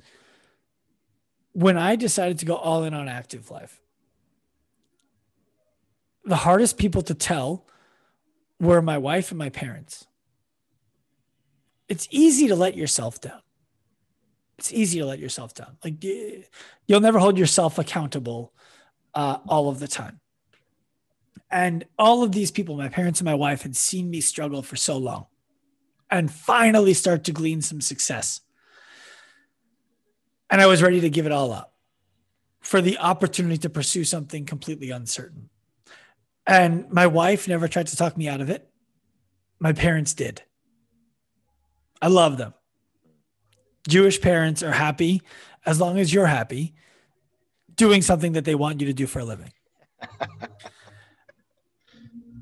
when I decided to go all in on active life, the hardest people to tell were my wife and my parents. It's easy to let yourself down. It's easy to let yourself down. Like you'll never hold yourself accountable uh, all of the time. And all of these people, my parents and my wife, had seen me struggle for so long and finally start to glean some success. And I was ready to give it all up for the opportunity to pursue something completely uncertain. And my wife never tried to talk me out of it. My parents did. I love them. Jewish parents are happy as long as you're happy doing something that they want you to do for a living.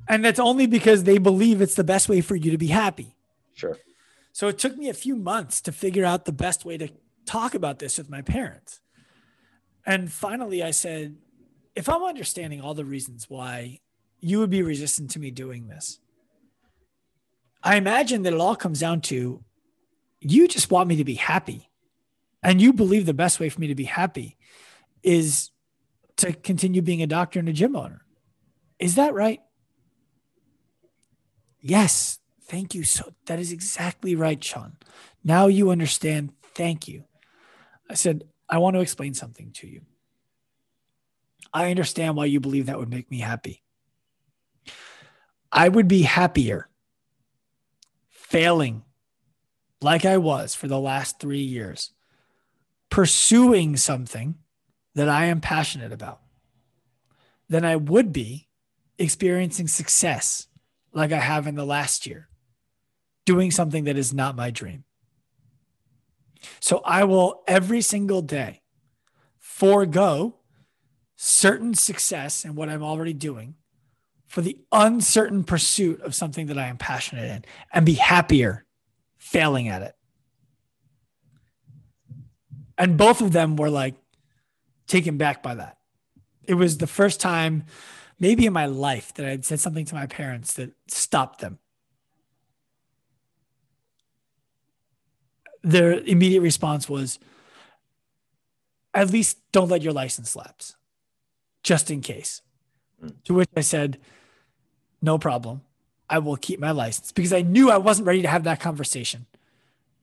and that's only because they believe it's the best way for you to be happy. Sure. So it took me a few months to figure out the best way to talk about this with my parents. And finally, I said, if I'm understanding all the reasons why you would be resistant to me doing this, I imagine that it all comes down to you just want me to be happy. And you believe the best way for me to be happy is to continue being a doctor and a gym owner. Is that right? Yes. Thank you. So that is exactly right, Sean. Now you understand. Thank you. I said, I want to explain something to you. I understand why you believe that would make me happy. I would be happier failing like I was for the last three years, pursuing something that I am passionate about than I would be experiencing success like I have in the last year, doing something that is not my dream. So I will every single day forego certain success in what I'm already doing for the uncertain pursuit of something that I am passionate in and be happier failing at it. And both of them were like taken back by that. It was the first time, maybe in my life, that I had said something to my parents that stopped them. Their immediate response was, at least don't let your license lapse, just in case. Mm. To which I said, no problem. I will keep my license because I knew I wasn't ready to have that conversation.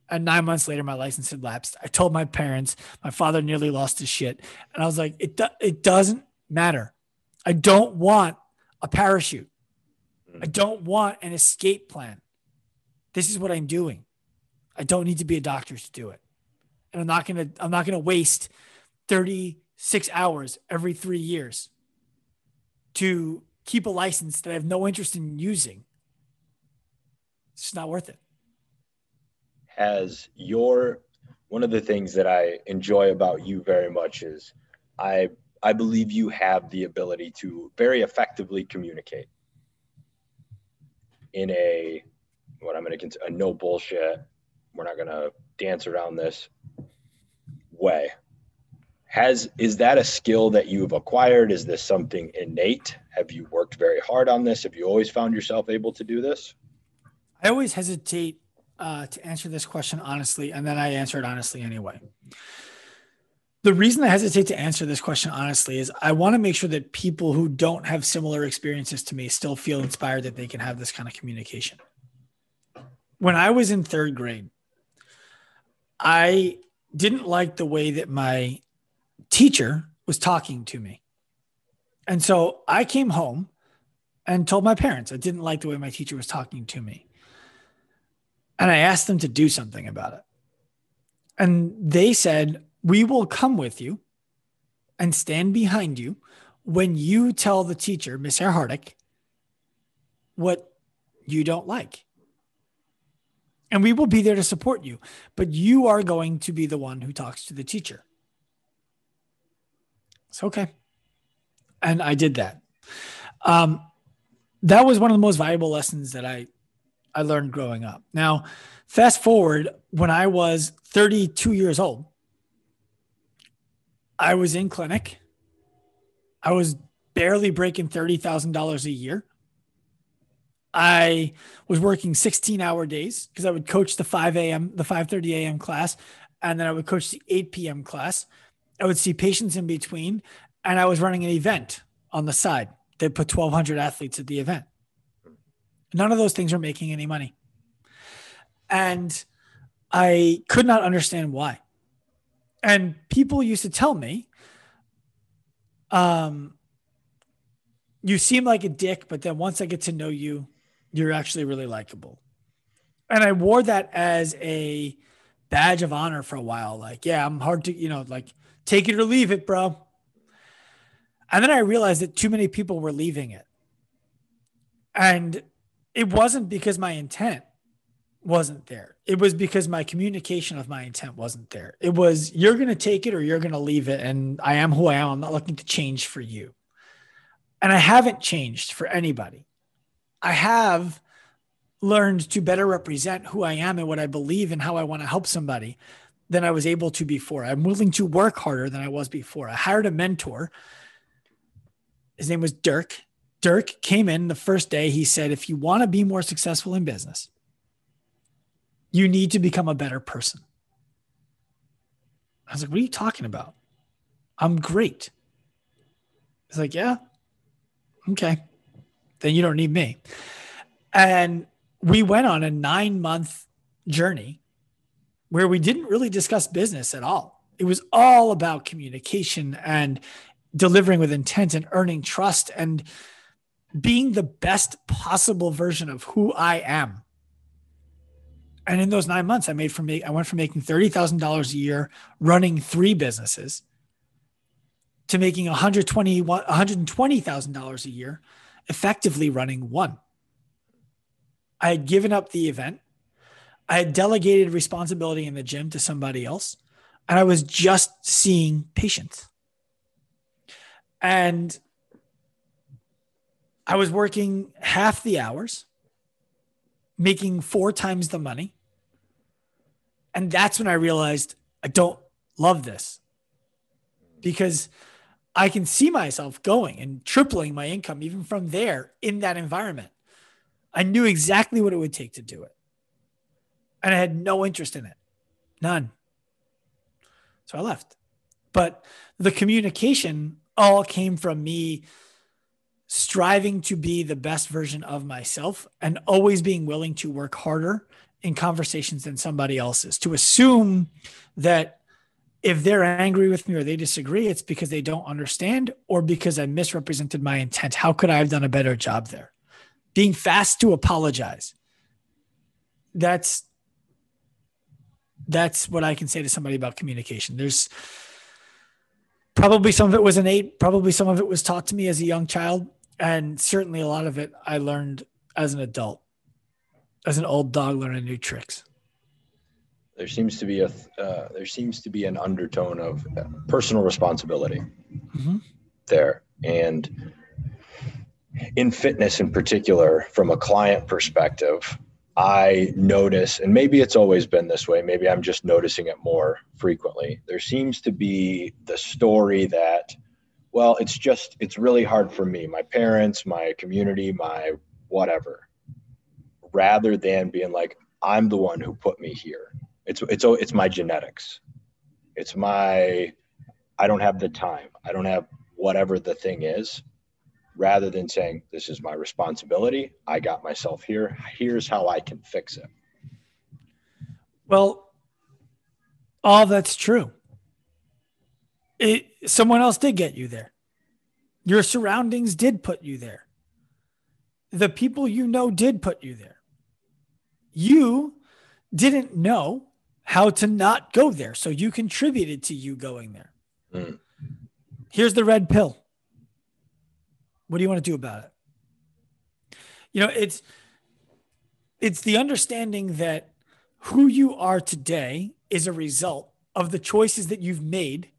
And nine months later, my license had lapsed. I told my parents, my father nearly lost his shit. And I was like, it, do- it doesn't matter. I don't want a parachute. I mm. don't want an escape plan. This is what I'm doing. I don't need to be a doctor to do it. And I'm not going to, I'm not going to waste 36 hours every three years to keep a license that I have no interest in using. It's just not worth it. Has your one of the things that I enjoy about you very much is I I believe you have the ability to very effectively communicate in a what I'm going to consider a no bullshit. We're not going to dance around this way has is that a skill that you've acquired? Is this something innate? Have you worked very hard on this? Have you always found yourself able to do this? I always hesitate uh, to answer this question honestly and then i answer it honestly anyway. The reason i hesitate to answer this question honestly is i want to make sure that people who don't have similar experiences to me still feel inspired that they can have this kind of communication. When i was in third grade i didn't like the way that my teacher was talking to me. And so I came home and told my parents I didn't like the way my teacher was talking to me. And I asked them to do something about it. And they said, We will come with you and stand behind you when you tell the teacher, Miss Earhardick, what you don't like. And we will be there to support you, but you are going to be the one who talks to the teacher. It's okay. And I did that. Um, that was one of the most valuable lessons that I I learned growing up. Now, fast forward when I was 32 years old, I was in clinic. I was barely breaking $30,000 a year. I was working 16 hour days because I would coach the 5 a.m., the 5:30 a.m. class, and then I would coach the 8 p.m. class I would see patients in between, and I was running an event on the side that put 1,200 athletes at the event. None of those things were making any money. And I could not understand why. And people used to tell me, um, you seem like a dick, but then once I get to know you, you're actually really likable. And I wore that as a badge of honor for a while. Like, yeah, I'm hard to, you know, like take it or leave it, bro. And then I realized that too many people were leaving it. And it wasn't because my intent wasn't there. It was because my communication of my intent wasn't there. It was you're going to take it or you're going to leave it. And I am who I am. I'm not looking to change for you. And I haven't changed for anybody. I have learned to better represent who I am and what I believe and how I want to help somebody than I was able to before. I'm willing to work harder than I was before. I hired a mentor. His name was Dirk. Dirk came in the first day. He said, If you want to be more successful in business, you need to become a better person. I was like, What are you talking about? I'm great. He's like, Yeah, okay. Then you don't need me. And we went on a nine month journey where we didn't really discuss business at all. It was all about communication and delivering with intent and earning trust and being the best possible version of who I am. And in those nine months, I made from I went from making thirty thousand dollars a year running three businesses to making one hundred twenty one hundred twenty thousand dollars a year, effectively running one. I had given up the event. I had delegated responsibility in the gym to somebody else, and I was just seeing patients. And I was working half the hours, making four times the money. And that's when I realized I don't love this because I can see myself going and tripling my income even from there in that environment. I knew exactly what it would take to do it. And I had no interest in it. None. So I left. But the communication all came from me striving to be the best version of myself and always being willing to work harder in conversations than somebody else's. To assume that if they're angry with me or they disagree, it's because they don't understand or because I misrepresented my intent. How could I have done a better job there? being fast to apologize. That's that's what I can say to somebody about communication. There's probably some of it was innate, probably some of it was taught to me as a young child, and certainly a lot of it I learned as an adult, as an old dog learning new tricks. There seems to be a uh, there seems to be an undertone of personal responsibility mm-hmm. there, and in fitness in particular, from a client perspective, I notice, and maybe it's always been this way, maybe I'm just noticing it more frequently. There seems to be the story that, well, it's just, it's really hard for me, my parents, my community, my whatever, rather than being like, I'm the one who put me here. It's, it's, it's my genetics. It's my, I don't have the time. I don't have whatever the thing is rather than saying, This is my responsibility. I got myself here. Here's how I can fix it. Well, all that's true. It, someone else did get you there. Your surroundings did put you there. The people you know did put you there. You didn't know how to not go there. So you contributed to you going there. Mm. Here's the red pill what do you want to do about it? You know, it's it's the understanding that who you are today is a result of the choices that you've made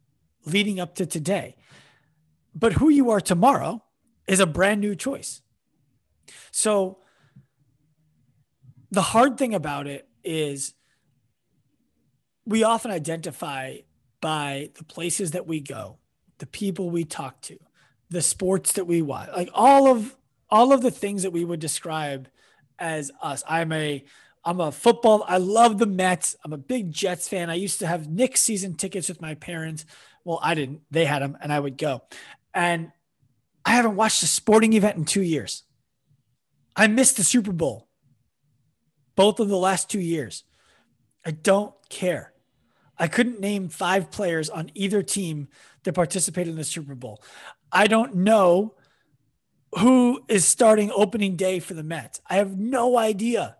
leading up to today. But who you are tomorrow is a brand new choice. So the hard thing about it is we often identify by the places that we go, the people we talk to, the sports that we watch, like all of all of the things that we would describe as us. I'm a I'm a football. I love the Mets. I'm a big Jets fan. I used to have Knicks season tickets with my parents. Well, I didn't. They had them, and I would go. And I haven't watched a sporting event in two years. I missed the Super Bowl both of the last two years. I don't care. I couldn't name five players on either team that participated in the Super Bowl. I don't know who is starting opening day for the Mets. I have no idea.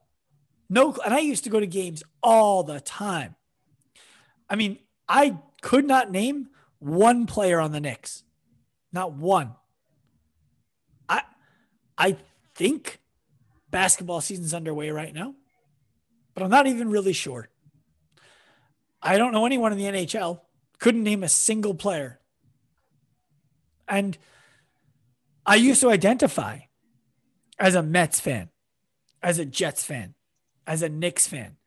No, and I used to go to games all the time. I mean, I could not name one player on the Knicks. Not one. I I think basketball season's underway right now, but I'm not even really sure. I don't know anyone in the NHL. Couldn't name a single player. And I used to identify as a Mets fan, as a Jets fan, as a Knicks fan,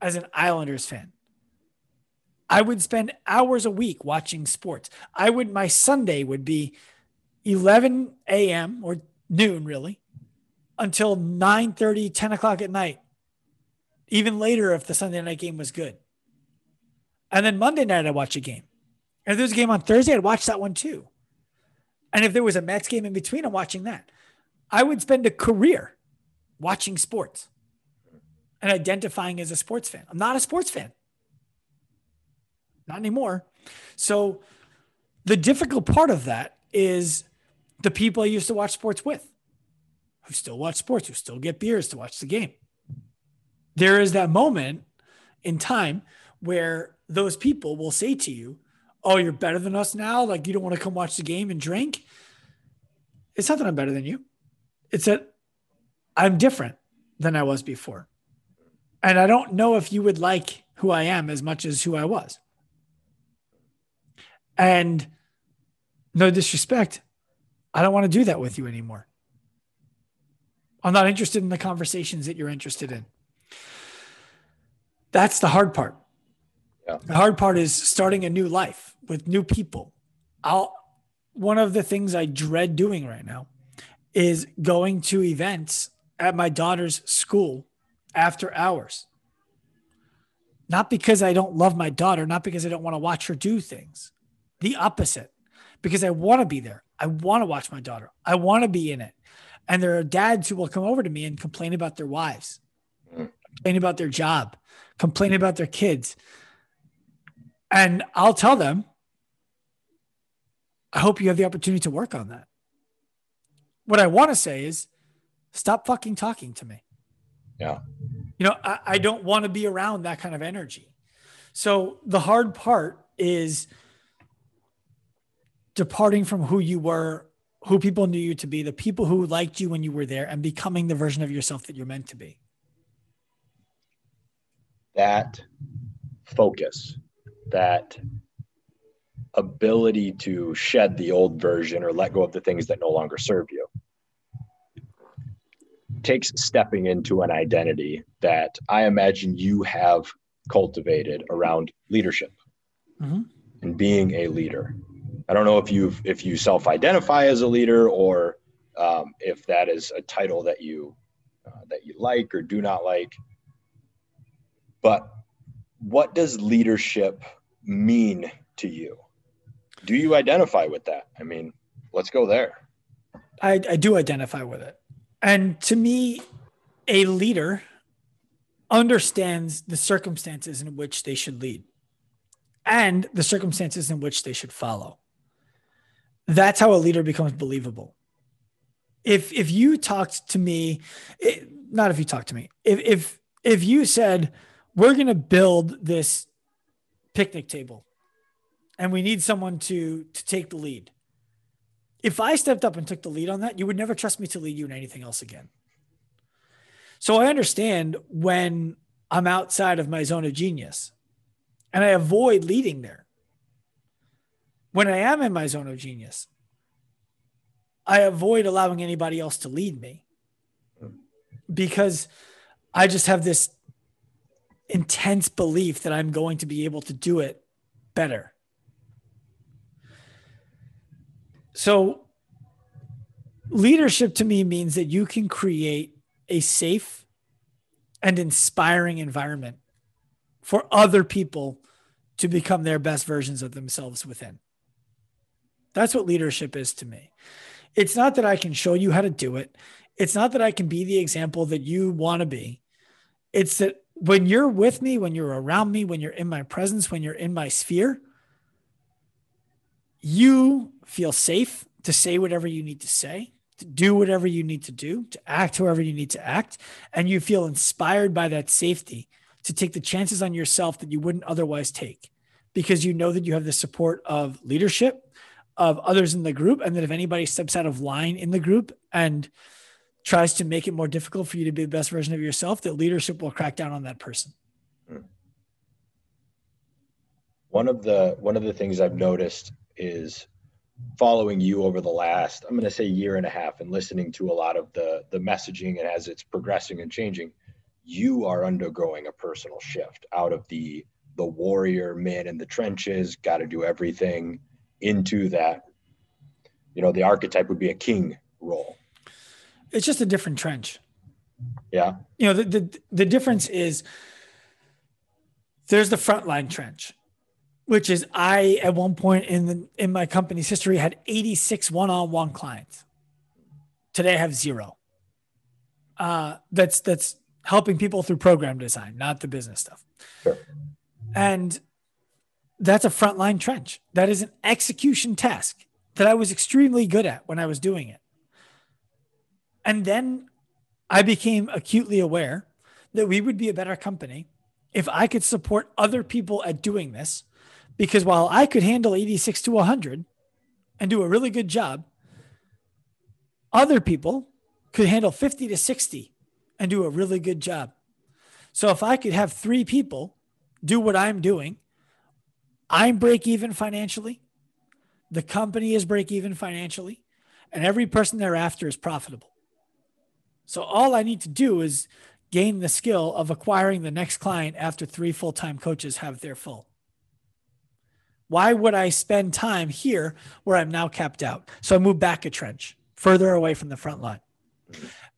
as an Islanders fan. I would spend hours a week watching sports. I would, my Sunday would be 11 a.m. or noon, really, until 9 30, 10 o'clock at night, even later if the Sunday night game was good. And then Monday night, I'd watch a game. And if there's a game on Thursday, I'd watch that one too. And if there was a Mets game in between, I'm watching that. I would spend a career watching sports and identifying as a sports fan. I'm not a sports fan. Not anymore. So the difficult part of that is the people I used to watch sports with who still watch sports, who still get beers to watch the game. There is that moment in time where those people will say to you, oh, you're better than us now. Like you don't want to come watch the game and drink. It's not that I'm better than you. It's that I'm different than I was before. And I don't know if you would like who I am as much as who I was. And no disrespect, I don't want to do that with you anymore. I'm not interested in the conversations that you're interested in. That's the hard part. Yeah. The hard part is starting a new life with new people. I'll one of the things I dread doing right now is going to events at my daughter's school after hours. Not because I don't love my daughter, not because I don't want to watch her do things. The opposite. Because I want to be there. I want to watch my daughter. I want to be in it. And there are dads who will come over to me and complain about their wives, complain about their job, complain about their kids, and I'll tell them, I hope you have the opportunity to work on that. What I want to say is stop fucking talking to me. Yeah. You know, I, I don't want to be around that kind of energy. So the hard part is departing from who you were, who people knew you to be, the people who liked you when you were there, and becoming the version of yourself that you're meant to be. That focus that ability to shed the old version or let go of the things that no longer serve you takes stepping into an identity that I imagine you have cultivated around leadership mm-hmm. and being a leader. I don't know if you if you self-identify as a leader or um, if that is a title that you uh, that you like or do not like. But what does leadership mean to you? Do you identify with that? I mean, let's go there. I, I do identify with it. And to me, a leader understands the circumstances in which they should lead and the circumstances in which they should follow. That's how a leader becomes believable. If if you talked to me, it, not if you talked to me, if if if you said we're going to build this picnic table and we need someone to to take the lead. If i stepped up and took the lead on that you would never trust me to lead you in anything else again. So i understand when i'm outside of my zone of genius and i avoid leading there. When i am in my zone of genius i avoid allowing anybody else to lead me because i just have this intense belief that I'm going to be able to do it better. So, leadership to me means that you can create a safe and inspiring environment for other people to become their best versions of themselves within. That's what leadership is to me. It's not that I can show you how to do it. It's not that I can be the example that you want to be. It's that when you're with me, when you're around me, when you're in my presence, when you're in my sphere, you feel safe to say whatever you need to say, to do whatever you need to do, to act however you need to act. And you feel inspired by that safety to take the chances on yourself that you wouldn't otherwise take because you know that you have the support of leadership, of others in the group, and that if anybody steps out of line in the group and tries to make it more difficult for you to be the best version of yourself, that leadership will crack down on that person. Hmm. One of the one of the things I've noticed is following you over the last i'm going to say year and a half and listening to a lot of the the messaging and as it's progressing and changing you are undergoing a personal shift out of the the warrior man in the trenches got to do everything into that you know the archetype would be a king role. It's just a different trench. Yeah. You know the the, the difference is there's the frontline trench which is I at one point in the in my company's history had 86 one-on-one clients. Today I have zero. Uh, that's that's helping people through program design, not the business stuff. Sure. And that's a frontline trench. That is an execution task that I was extremely good at when I was doing it. And then I became acutely aware that we would be a better company if I could support other people at doing this because while I could handle 86 to 100 and do a really good job, other people could handle 50 to 60 and do a really good job. So if I could have three people do what I'm doing, I'm break even financially, the company is break even financially, and every person thereafter is profitable. So all I need to do is gain the skill of acquiring the next client after three full time coaches have their full. Why would I spend time here where I'm now capped out? So I moved back a trench further away from the front line.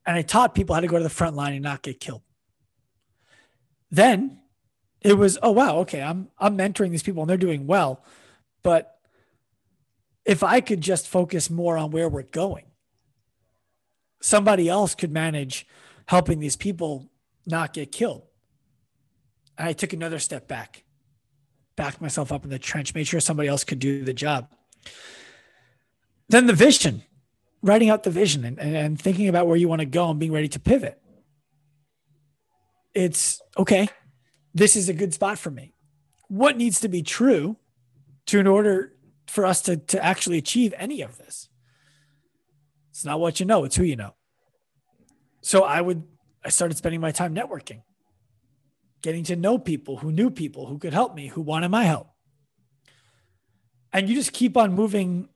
And I taught people how to go to the front line and not get killed. Then it was, oh wow, okay, I'm I'm mentoring these people and they're doing well. But if I could just focus more on where we're going, somebody else could manage helping these people not get killed. And I took another step back backed myself up in the trench, made sure somebody else could do the job. Then the vision, writing out the vision and, and thinking about where you want to go and being ready to pivot. It's okay, this is a good spot for me. What needs to be true to in order for us to, to actually achieve any of this? It's not what you know, it's who you know. So I would I started spending my time networking getting to know people who knew people who could help me, who wanted my help. And you just keep on moving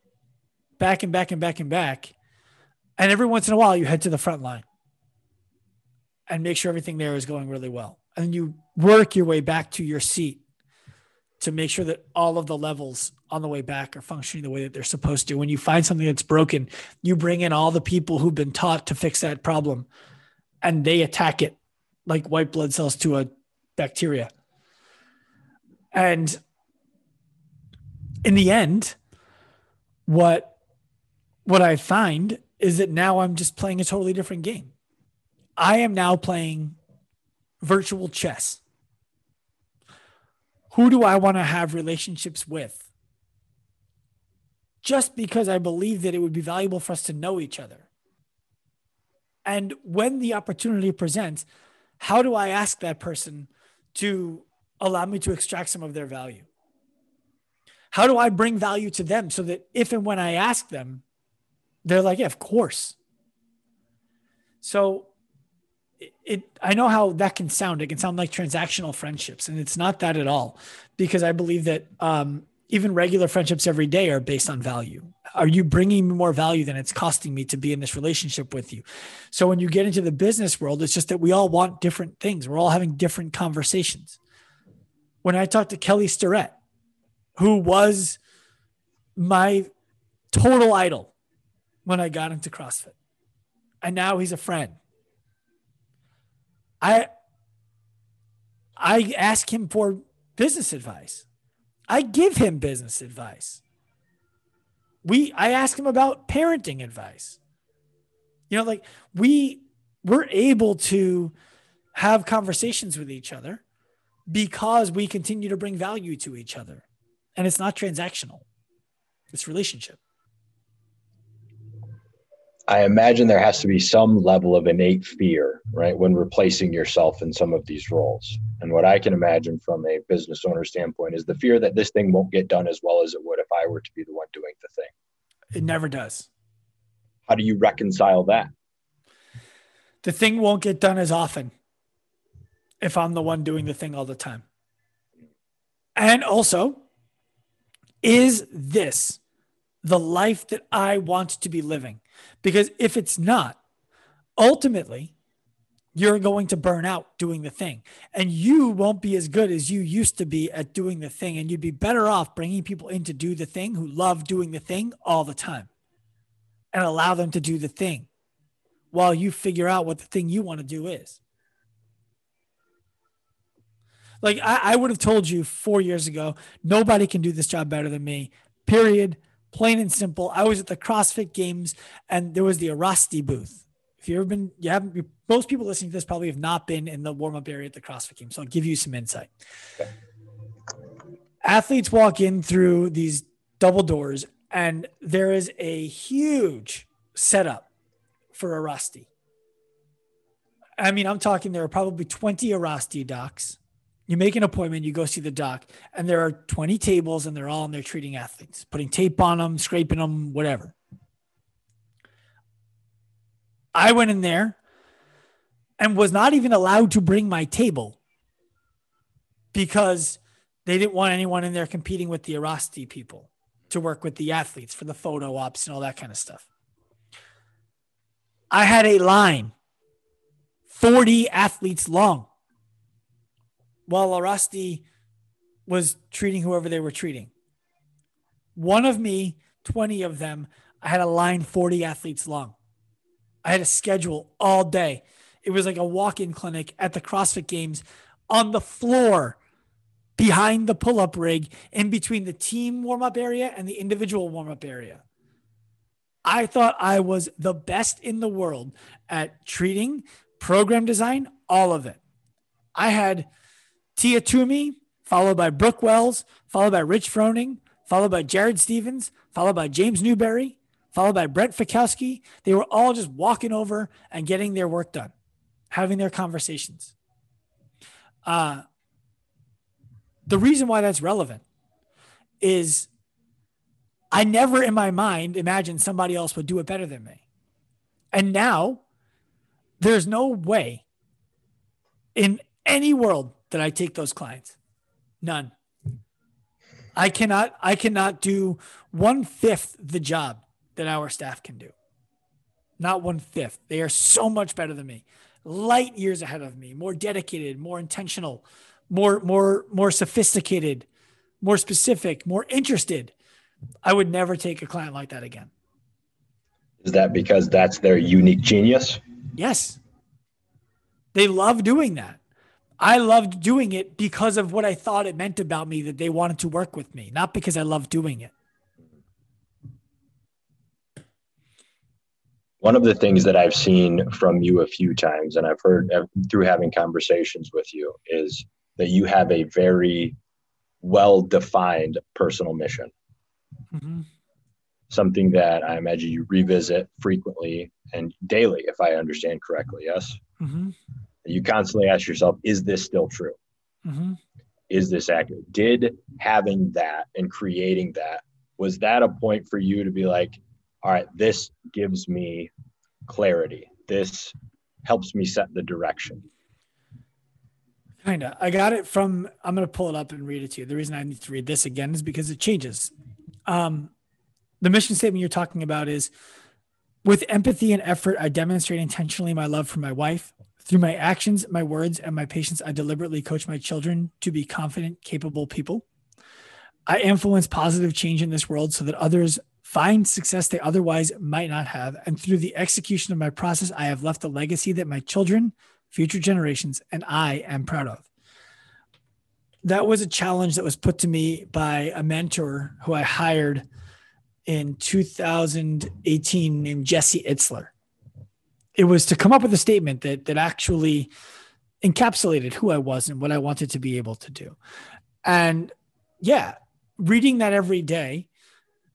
back and back and back and back. And every once in a while, you head to the front line and make sure everything there is going really well. And you work your way back to your seat to make sure that all of the levels on the way back are functioning the way that they're supposed to. When you find something that's broken, you bring in all the people who've been taught to fix that problem and they attack it like white blood cells to a bacteria. And in the end, what what I find is that now I'm just playing a totally different game. I am now playing virtual chess. Who do I want to have relationships with? Just because I believe that it would be valuable for us to know each other. And when the opportunity presents, how do I ask that person to allow me to extract some of their value? How do I bring value to them so that if and when I ask them, they're like, yeah, of course. So it, it, I know how that can sound. It can sound like transactional friendships, and it's not that at all, because I believe that um, even regular friendships every day are based on value. Are you bringing me more value than it's costing me to be in this relationship with you? So when you get into the business world, it's just that we all want different things. We're all having different conversations. When I talked to Kelly Starrett, who was my total idol when I got into CrossFit, and now he's a friend. I I ask him for business advice. I give him business advice. We I ask him about parenting advice. You know, like we we're able to have conversations with each other because we continue to bring value to each other. And it's not transactional. It's relationship. I imagine there has to be some level of innate fear, right, when replacing yourself in some of these roles. And what I can imagine from a business owner standpoint is the fear that this thing won't get done as well as it would if I were to be the one doing the thing. It never does. How do you reconcile that? The thing won't get done as often if I'm the one doing the thing all the time. And also, is this the life that I want to be living? Because if it's not, ultimately, you're going to burn out doing the thing. And you won't be as good as you used to be at doing the thing. And you'd be better off bringing people in to do the thing who love doing the thing all the time and allow them to do the thing while you figure out what the thing you want to do is. Like I, I would have told you four years ago nobody can do this job better than me period plain and simple i was at the crossfit games and there was the Airrosti booth if you've ever been, you haven't, most people listening to this probably have not been in the warm up area at the CrossFit Games. So I'll give you some insight. Okay. Athletes walk in through these double doors, and there is a huge setup for Airrosti. I mean, I'm talking there are probably 20 Airrosti docs. You make an appointment, you go see the doc, and there are 20 tables, and they're all in there treating athletes, putting tape on them, scraping them, whatever. I went in there and was not even allowed to bring my table because they didn't want anyone in there competing with the Airrosti people to work with the athletes for the photo ops and all that kind of stuff. I had a line 40 athletes long while Airrosti was treating whoever they were treating. One of me, 20 of them, I had a line 40 athletes long. I had a schedule all day. It was like a walk in clinic at the CrossFit Games on the floor behind the pull up rig in between the team warm up area and the individual warm up area. I thought I was the best in the world at treating, program design, all of it. I had Tia Toomey, followed by Brooke Wells, followed by Rich Froning, followed by Jared Stevens, followed by James Newbury, followed by Brent Fikowski. They were all just walking over and getting their work done, having their conversations. Uh, the reason why that's relevant is I never in my mind imagined somebody else would do it better than me. And now there's no way in any world that I take those clients. None. I cannot I cannot do one fifth the job that our staff can do. Not one fifth. They are so much better than me, light years ahead of me, more dedicated, more intentional, more, more, more sophisticated, more specific, more interested. I would never take a client like that again. Is that because that's their unique genius? Yes. They love doing that. I loved doing it because of what I thought it meant about me that they wanted to work with me, not because I loved doing it. one of the things that I've seen from you a few times, and I've heard through having conversations with you, is that you have a very well defined personal mission. Mm-hmm. Something that I imagine you revisit frequently and daily, if I understand correctly. Yes. Mm-hmm. You constantly ask yourself, is this still true? Mm-hmm. Is this accurate? Did having that and creating that, was that a point for you to be like, all right, this gives me clarity. This helps me set the direction. Kind of. I got it from, I'm going to pull it up and read it to you. The reason I need to read this again is because it changes. Um, the mission statement you're talking about is with empathy and effort, I demonstrate intentionally my love for my wife. Through my actions, my words, and my patience, I deliberately coach my children to be confident, capable people. I influence positive change in this world so that others find success they otherwise might not have. And through the execution of my process, I have left a legacy that my children, future generations, and I am proud of. that was a challenge that was put to me by a mentor who I hired in 2018 named Jesse Itzler. It was to come up with a statement that that actually encapsulated who I was and what I wanted to be able to do. And yeah, reading that every day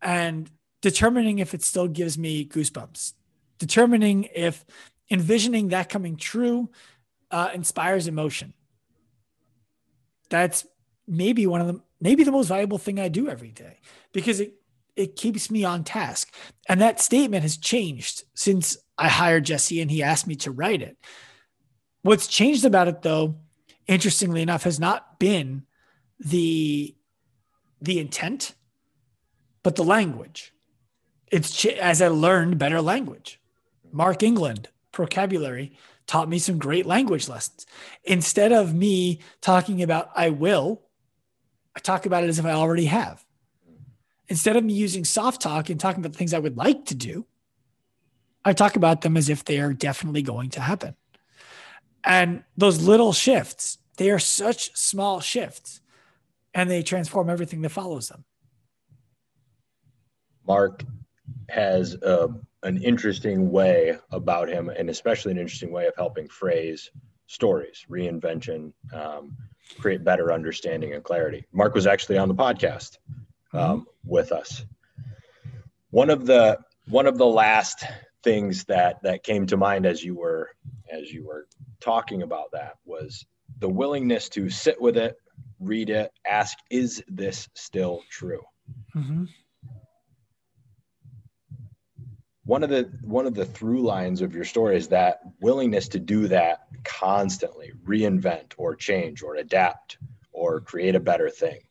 and determining if it still gives me goosebumps, determining if envisioning that coming true uh, inspires emotion. That's maybe one of the maybe the most valuable thing I do every day because it it keeps me on task. And that statement has changed since I hired Jesse and he asked me to write it. What's changed about it though, interestingly enough, has not been the the intent, but the language. It's as I learned better language. Mark England, vocabulary, taught me some great language lessons. Instead of me talking about I will, I talk about it as if I already have. Instead of me using soft talk and talking about the things I would like to do, I talk about them as if they are definitely going to happen. And those little shifts, they are such small shifts and they transform everything that follows them. Mark has a, an interesting way about him, and especially an interesting way of helping phrase stories, reinvention, um, create better understanding and clarity. Mark was actually on the podcast um, mm-hmm. with us. One of the one of the last things that that came to mind as you were as you were talking about that was the willingness to sit with it, read it, ask, is this still true? Mm-hmm. One of the one of the through lines of your story is that willingness to do that constantly, reinvent or change or adapt or create a better thing.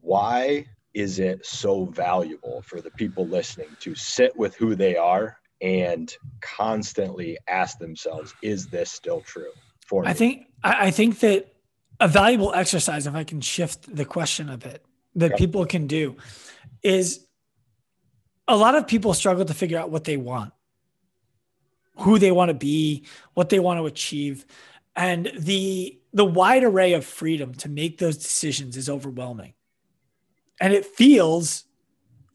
Why is it so valuable for the people listening to sit with who they are and constantly ask themselves, is this still true? for me. I think I think that a valuable exercise, if I can shift the question a bit, that people can do is a lot of people struggle to figure out what they want, who they want to be, what they want to achieve. And the the wide array of freedom to make those decisions is overwhelming. And it feels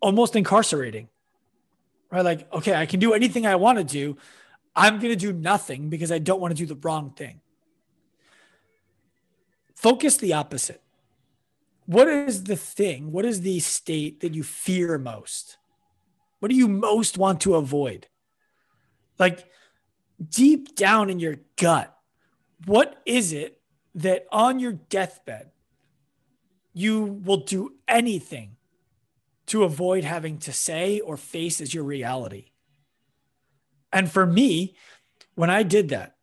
almost incarcerating. Right? Like, okay, I can do anything I want to do. I'm going to do nothing because I don't want to do the wrong thing. Focus the opposite. What is the thing? What is the state that you fear most? What do you most want to avoid? Like deep down in your gut, what is it that on your deathbed you will do anything to avoid having to say or face as your reality? And for me, when I did that,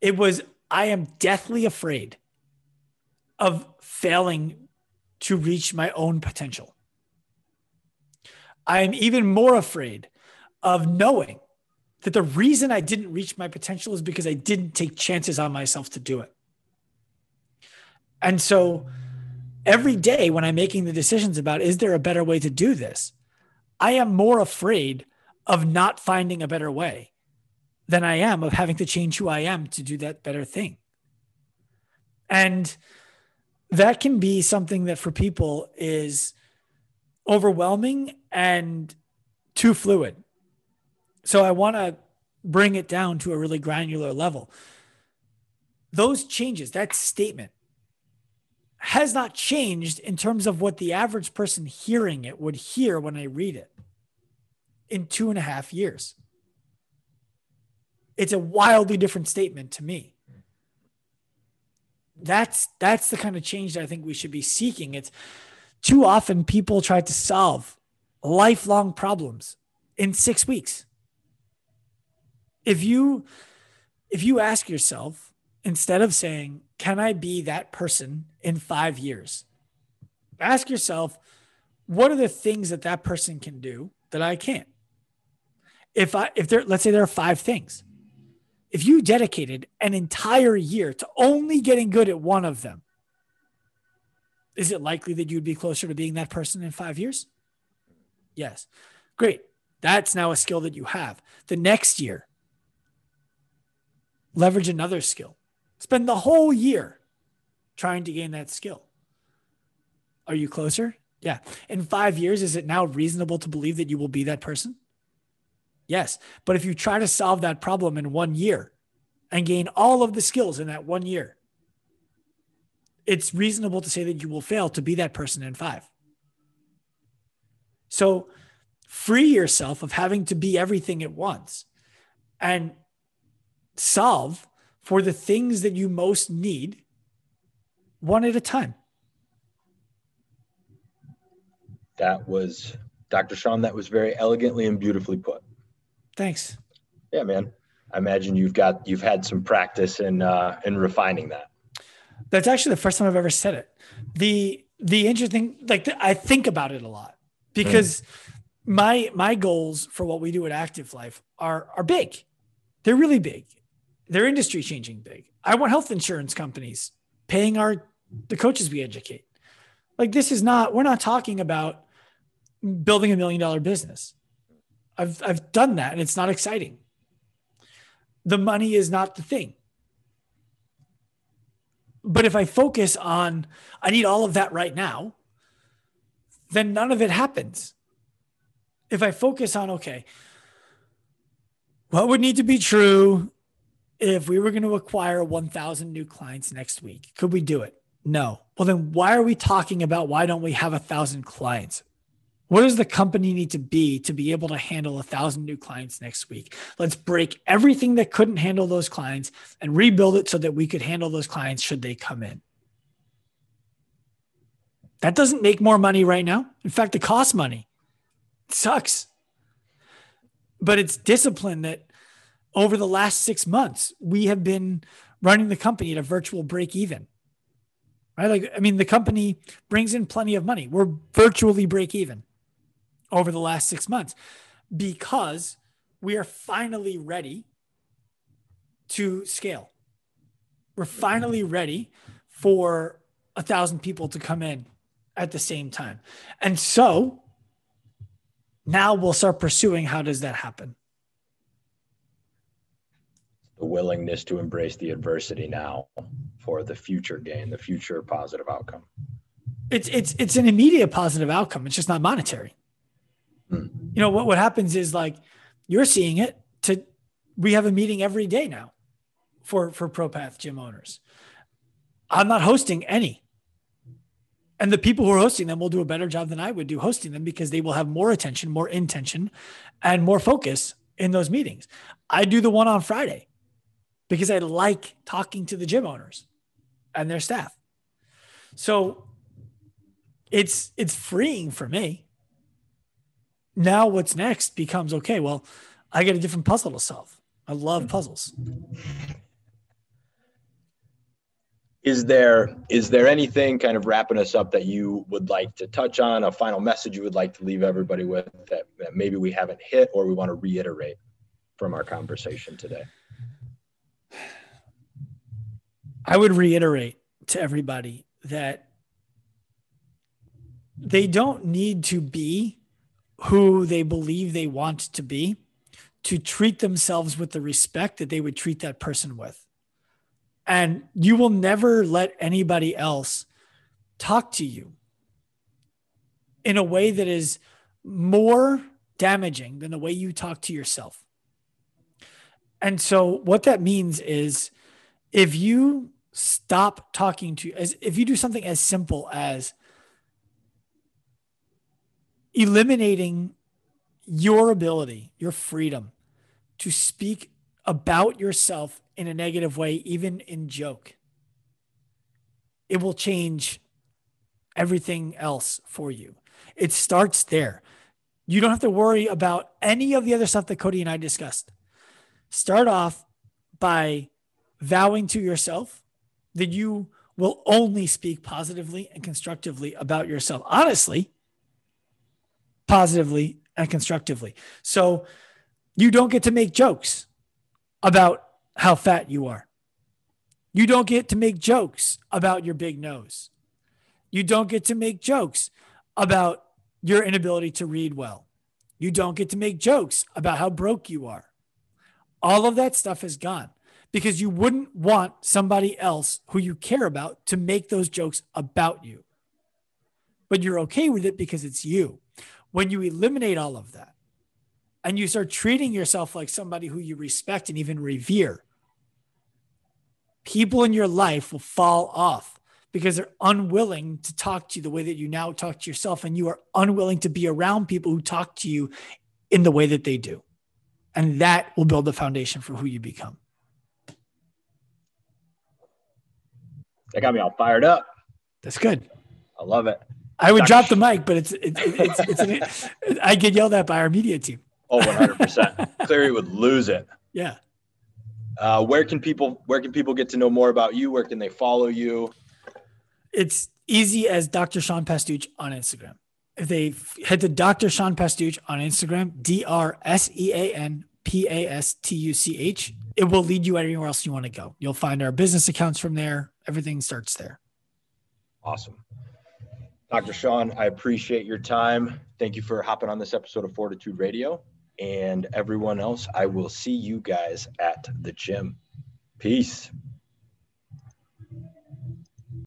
it was I am deathly afraid of failing to reach my own potential. I am even more afraid of knowing that the reason I didn't reach my potential is because I didn't take chances on myself to do it. And so every day when I'm making the decisions about is there a better way to do this, I am more afraid of not finding a better way than I am of having to change who I am to do that better thing. And that can be something that for people is overwhelming and too fluid. So I want to bring it down to a really granular level. Those changes, that statement has not changed in terms of what the average person hearing it would hear when I read it in two and a half years. It's a wildly different statement to me. That's that's the kind of change that I think we should be seeking. It's too often people try to solve lifelong problems in 6 weeks. If you if you ask yourself instead of saying, "Can I be that person in 5 years?" Ask yourself, what are the things that that person can do that I can't? if I if there let's say there are five things. If you dedicated an entire year to only getting good at one of them, is it likely that you'd be closer to being that person in 5 years? Yes. Great. That's now a skill that you have. The next year, leverage another skill. Spend the whole year trying to gain that skill. Are you closer? Yeah. In five years, is it now reasonable to believe that you will be that person? Yes. But if you try to solve that problem in one year and gain all of the skills in that one year, it's reasonable to say that you will fail to be that person in five. So free yourself of having to be everything at once and solve for the things that you most need one at a time. That was Dr. Sean. That was very elegantly and beautifully put. Thanks. Yeah, man. I imagine you've got you've had some practice in uh, in refining that. That's actually the first time I've ever said it. The the interesting like I think about it a lot because mm. my my goals for what we do at Active Life are are big. They're really big. They're industry changing big. I want health insurance companies paying our the coaches we educate. Like this is not we're not talking about building a million dollar business. I've I've done that and it's not exciting. The money is not the thing. But if I focus on I need all of that right now, then none of it happens. If I focus on okay, what would need to be true if we were going to acquire 1,000 new clients next week? Could we do it? No. Well, then why are we talking about why don't we have a thousand clients? What does the company need to be to be able to handle a thousand new clients next week? Let's break everything that couldn't handle those clients and rebuild it so that we could handle those clients should they come in. That doesn't make more money right now. In fact, it costs money. It sucks. But it's discipline that over the last six months, we have been running the company at a virtual break even. Right? Like, I mean, the company brings in plenty of money. We're virtually break even over the last six months because we are finally ready to scale. We're finally ready for a thousand people to come in at the same time. And so now we'll start pursuing how does that happen? The willingness to embrace the adversity now for the future gain, the future positive outcome. It's it's it's an immediate positive outcome. It's just not monetary. Hmm. You know what what happens is like you're seeing it to we have a meeting every day now for for ProPath gym owners. I'm not hosting any. And the people who are hosting them will do a better job than I would do hosting them because they will have more attention, more intention, and more focus in those meetings. I do the one on Friday because I like talking to the gym owners and their staff. So it's it's freeing for me now what's next becomes okay, well, I get a different puzzle to solve. I love mm-hmm. puzzles. Is there is there anything kind of wrapping us up that you would like to touch on, a final message you would like to leave everybody with that, that maybe we haven't hit or we want to reiterate from our conversation today? I would reiterate to everybody that they don't need to be who they believe they want to be to treat themselves with the respect that they would treat that person with. And you will never let anybody else talk to you in a way that is more damaging than the way you talk to yourself. And so, what that means is if you stop talking to, as if you do something as simple as, eliminating your ability, your freedom to speak about yourself in a negative way, even in joke. It will change everything else for you. It starts there. You don't have to worry about any of the other stuff that Cody and I discussed. Start off by vowing to yourself that you will only speak positively and constructively about yourself. Honestly, positively and constructively. So you don't get to make jokes about how fat you are. You don't get to make jokes about your big nose. You don't get to make jokes about your inability to read well. You don't get to make jokes about how broke you are. All of that stuff is gone because you wouldn't want somebody else who you care about to make those jokes about you. But you're okay with it because it's you. When you eliminate all of that and you start treating yourself like somebody who you respect and even revere, people in your life will fall off because they're unwilling to talk to you the way that you now talk to yourself. And you are unwilling to be around people who talk to you in the way that they do. And that will build the foundation for who you become. That got me all fired up. That's good. I love it. I would Dr. drop the mic, but it's it, it's it's, an, I get yelled at by our media team. Oh, 100 percent. Clary would lose it. Yeah. Uh, where can people where can people get to know more about you? Where can they follow you? It's easy as Dr. Sean Pastuch on Instagram. If they head to Dr. Sean Pastuch on Instagram, D R S E A N P A S T U C H, it will lead you anywhere else you want to go. You'll find our business accounts from there. Everything starts there. Awesome. Dr. Sean, I appreciate your time. Thank you for hopping on this episode of Fortitude Radio. And everyone else, I will see you guys at the gym. Peace.